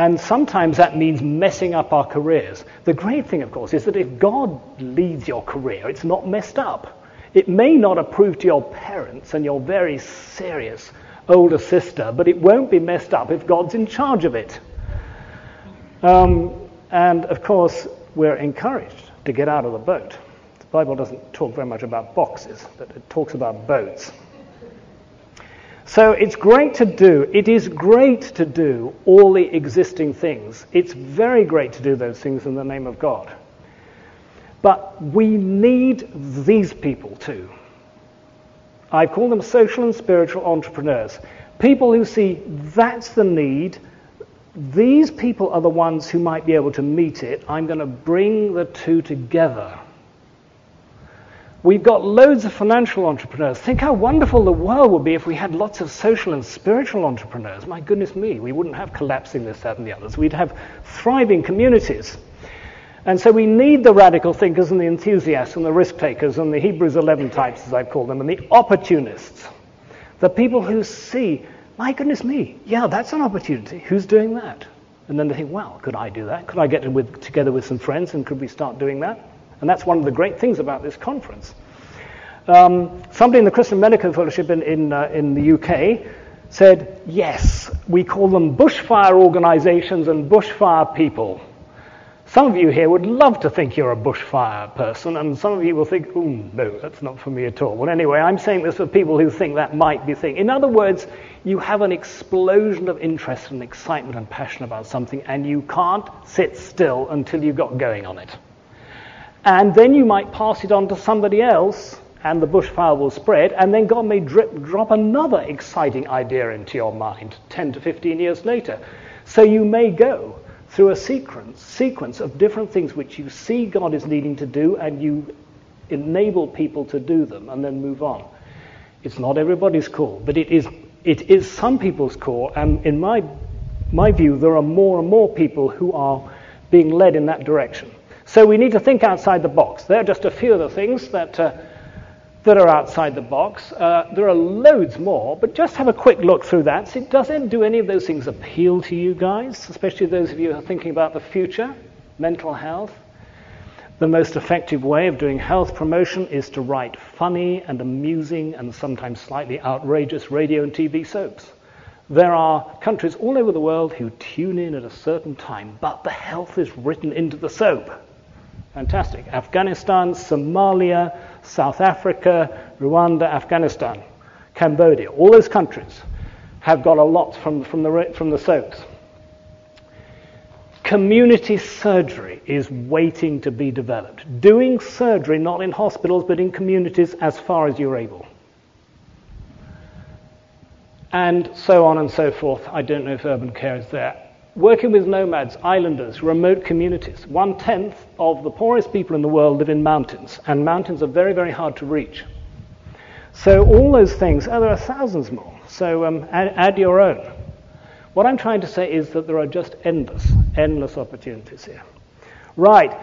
And sometimes that means messing up our careers. The great thing, of course, is that if God leads your career, it's not messed up. It may not approve to your parents and your very serious older sister, but it won't be messed up if God's in charge of it. Um, and of course, we're encouraged to get out of the boat. The Bible doesn't talk very much about boxes, but it talks about boats. So it's great to do, it is great to do all the existing things. It's very great to do those things in the name of God. But we need these people too. I call them social and spiritual entrepreneurs. People who see that's the need, these people are the ones who might be able to meet it. I'm going to bring the two together. We've got loads of financial entrepreneurs. Think how wonderful the world would be if we had lots of social and spiritual entrepreneurs. My goodness me, we wouldn't have collapsing this, that, and the others. We'd have thriving communities. And so we need the radical thinkers and the enthusiasts and the risk takers and the Hebrews 11 types, as I've called them, and the opportunists. The people who see, my goodness me, yeah, that's an opportunity. Who's doing that? And then they think, well, could I do that? Could I get with, together with some friends and could we start doing that? And that's one of the great things about this conference. Um, somebody in the Christian Medical Fellowship in, in, uh, in the UK said, yes, we call them bushfire organizations and bushfire people. Some of you here would love to think you're a bushfire person, and some of you will think, oh, no, that's not for me at all. Well, anyway, I'm saying this for people who think that might be thing. In other words, you have an explosion of interest and excitement and passion about something, and you can't sit still until you've got going on it. And then you might pass it on to somebody else, and the bushfire will spread, and then God may drip, drop another exciting idea into your mind 10 to 15 years later. So you may go through a sequence, sequence of different things which you see God is needing to do, and you enable people to do them, and then move on. It's not everybody's call, but it is, it is some people's call, and in my, my view, there are more and more people who are being led in that direction. So we need to think outside the box. There are just a few of the things that uh, that are outside the box. Uh, there are loads more, but just have a quick look through that. See, doesn't do any of those things appeal to you guys, especially those of you who are thinking about the future, mental health? The most effective way of doing health promotion is to write funny and amusing and sometimes slightly outrageous radio and TV soaps. There are countries all over the world who tune in at a certain time, but the health is written into the soap. Fantastic. Afghanistan, Somalia, South Africa, Rwanda, Afghanistan, Cambodia, all those countries have got a lot from, from, the, from the soaps. Community surgery is waiting to be developed. Doing surgery not in hospitals but in communities as far as you're able. And so on and so forth. I don't know if urban care is there working with nomads, islanders, remote communities. One tenth of the poorest people in the world live in mountains, and mountains are very, very hard to reach. So, all those things, oh, there are thousands more. So, um, add, add your own. What I'm trying to say is that there are just endless, endless opportunities here. Right.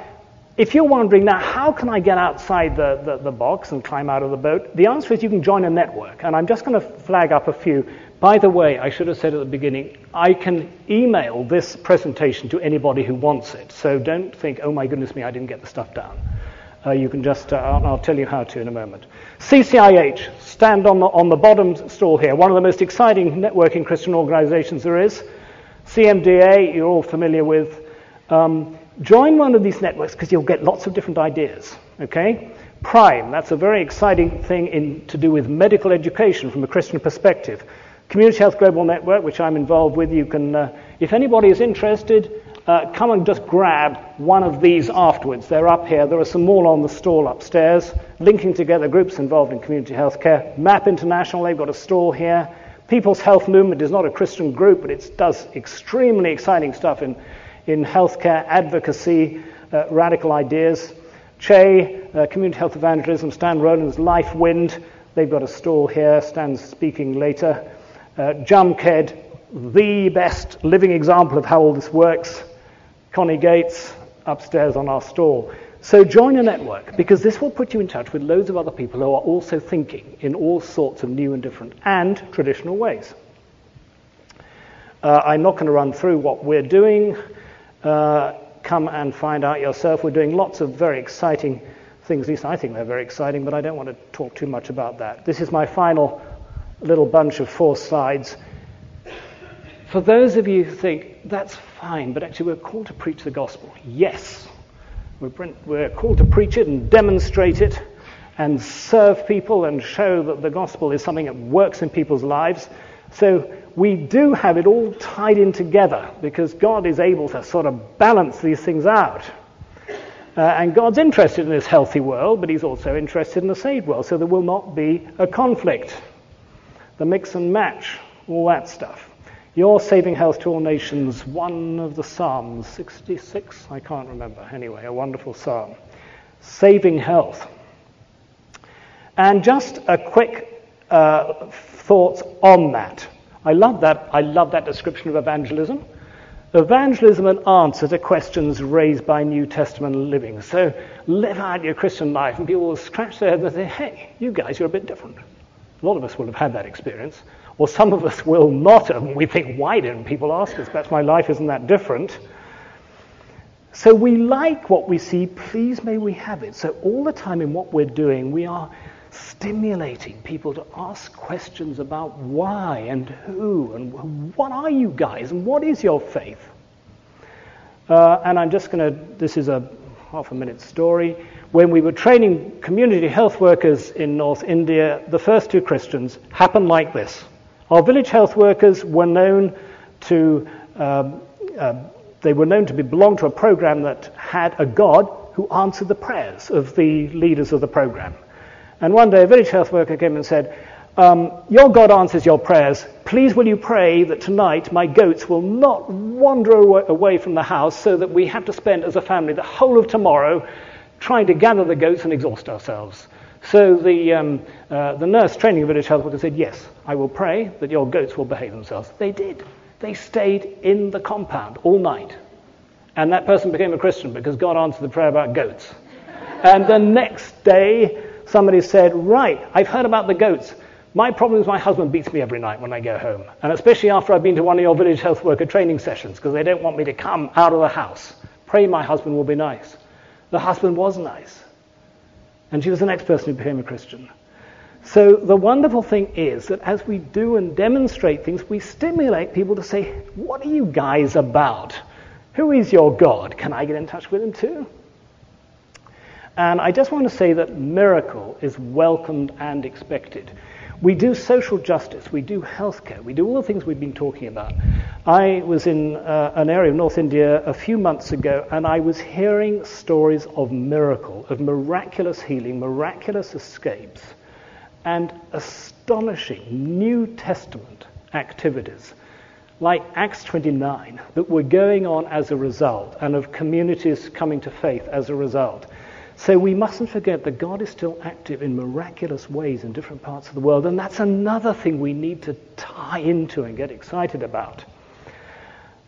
If you're wondering now, how can I get outside the, the, the box and climb out of the boat? The answer is you can join a network. And I'm just going to flag up a few by the way, I should have said at the beginning, I can email this presentation to anybody who wants it. So don't think, oh my goodness me, I didn't get the stuff down. Uh, you can just, uh, I'll, I'll, tell you how to in a moment. CCIH, stand on the, on the bottom stall here, one of the most exciting networking Christian organizations there is. CMDA, you're all familiar with. Um, join one of these networks because you'll get lots of different ideas, okay? Prime, that's a very exciting thing in, to do with medical education from a Christian perspective. Community Health Global Network, which I'm involved with, you can, uh, if anybody is interested, uh, come and just grab one of these afterwards. They're up here. There are some more on the stall upstairs, linking together groups involved in community health care. MAP International, they've got a stall here. People's Health Movement is not a Christian group, but it does extremely exciting stuff in, in healthcare, advocacy, uh, radical ideas. CHE, uh, Community Health Evangelism, Stan Rowland's Life Wind, they've got a stall here. Stan's speaking later. Uh, Jamkhed, the best living example of how all this works. Connie Gates, upstairs on our stall. So join a network because this will put you in touch with loads of other people who are also thinking in all sorts of new and different and traditional ways. Uh, I'm not going to run through what we're doing. Uh, come and find out yourself. We're doing lots of very exciting things. At least I think they're very exciting, but I don't want to talk too much about that. This is my final little bunch of four slides. For those of you who think that's fine, but actually we're called to preach the gospel. Yes, we're, called to preach it and demonstrate it and serve people and show that the gospel is something that works in people's lives. So we do have it all tied in together because God is able to sort of balance these things out. Uh, and God's interested in this healthy world, but He's also interested in the saved world, so there will not be a conflict the mix and match, all that stuff. You're saving health to all nations, one of the Psalms, 66, I can't remember. Anyway, a wonderful psalm. Saving health. And just a quick uh, thoughts on that. I love that. I love that description of evangelism. Evangelism an answer to questions raised by New Testament living. So live out your Christian life, and people will scratch their heads and say, "Hey, you guys, you're a bit different." A lot of us will have had that experience. Or some of us will not and we think, why didn't people ask us? Perhaps my life isn't that different. So we like what we see, please may we have it. So all the time in what we're doing, we are stimulating people to ask questions about why and who and what are you guys and what is your faith. Uh, and I'm just going to, this is a half a minute story when we were training community health workers in North India, the first two Christians happened like this. Our village health workers were known to, um, uh, they were known to be, belong to a program that had a God who answered the prayers of the leaders of the program. And one day a village health worker came and said, um, Your God answers your prayers. Please will you pray that tonight my goats will not wander away from the house so that we have to spend as a family the whole of tomorrow trying to gather the goats and exhaust ourselves. So the, um, uh, the nurse training village health worker said, Yes, I will pray that your goats will behave themselves. They did. They stayed in the compound all night. And that person became a Christian because God answered the prayer about goats. and the next day, somebody said, Right, I've heard about the goats. My problem is my husband beats me every night when I go home, and especially after I've been to one of your village health worker training sessions because they don't want me to come out of the house. Pray my husband will be nice. The husband was nice. And she was the next person who became a Christian. So the wonderful thing is that as we do and demonstrate things, we stimulate people to say, What are you guys about? Who is your God? Can I get in touch with him too? And I just want to say that miracle is welcomed and expected. We do social justice, we do healthcare, we do all the things we've been talking about. I was in uh, an area of North India a few months ago and I was hearing stories of miracle, of miraculous healing, miraculous escapes, and astonishing New Testament activities like Acts 29 that were going on as a result and of communities coming to faith as a result. So we mustn't forget that God is still active in miraculous ways in different parts of the world, and that's another thing we need to tie into and get excited about.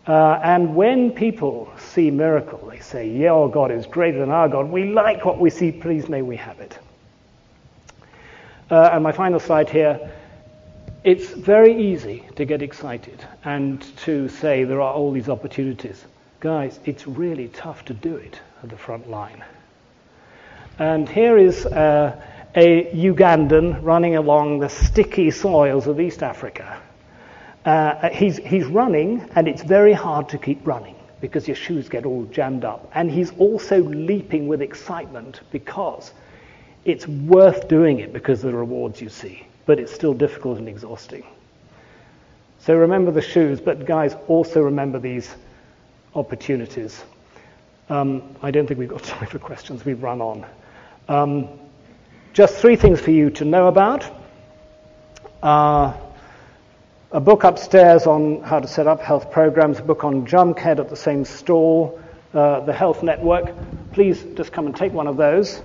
Uh, and when people see miracle, they say, Yeah, our God is greater than our God. We like what we see, please may we have it. Uh, and my final slide here it's very easy to get excited and to say there are all these opportunities. Guys, it's really tough to do it at the front line. And here is uh, a Ugandan running along the sticky soils of East Africa. Uh, he's, he's running, and it's very hard to keep running because your shoes get all jammed up. And he's also leaping with excitement because it's worth doing it because of the rewards you see, but it's still difficult and exhausting. So remember the shoes, but guys, also remember these opportunities. Um, I don't think we've got time for questions. We've run on. Um, just three things for you to know about. Uh, a book upstairs on how to set up health programs, a book on Jamkhed at the same stall, uh, the Health Network. Please just come and take one of those.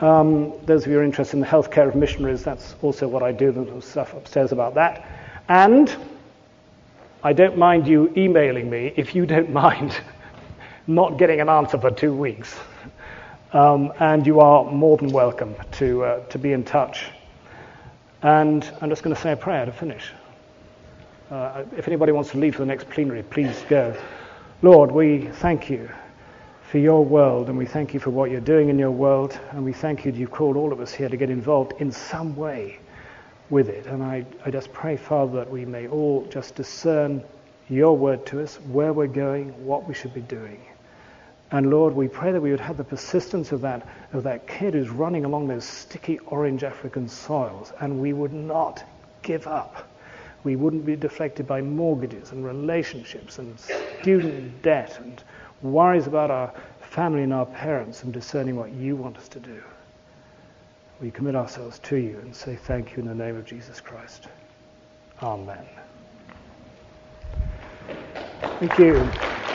Um, those of you who are interested in the healthcare of missionaries, that's also what I do. There's stuff upstairs about that. And I don't mind you emailing me if you don't mind not getting an answer for two weeks. Um, and you are more than welcome to, uh, to be in touch. And I'm just going to say a prayer to finish. Uh, if anybody wants to leave for the next plenary, please go. Lord, we thank you for your world, and we thank you for what you're doing in your world, and we thank you that you've called all of us here to get involved in some way with it. And I, I just pray, Father, that we may all just discern your word to us, where we're going, what we should be doing. And Lord, we pray that we would have the persistence of that, of that kid who's running along those sticky orange African soils, and we would not give up. We wouldn't be deflected by mortgages and relationships and student debt and worries about our family and our parents and discerning what you want us to do. We commit ourselves to you and say thank you in the name of Jesus Christ. Amen. Thank you.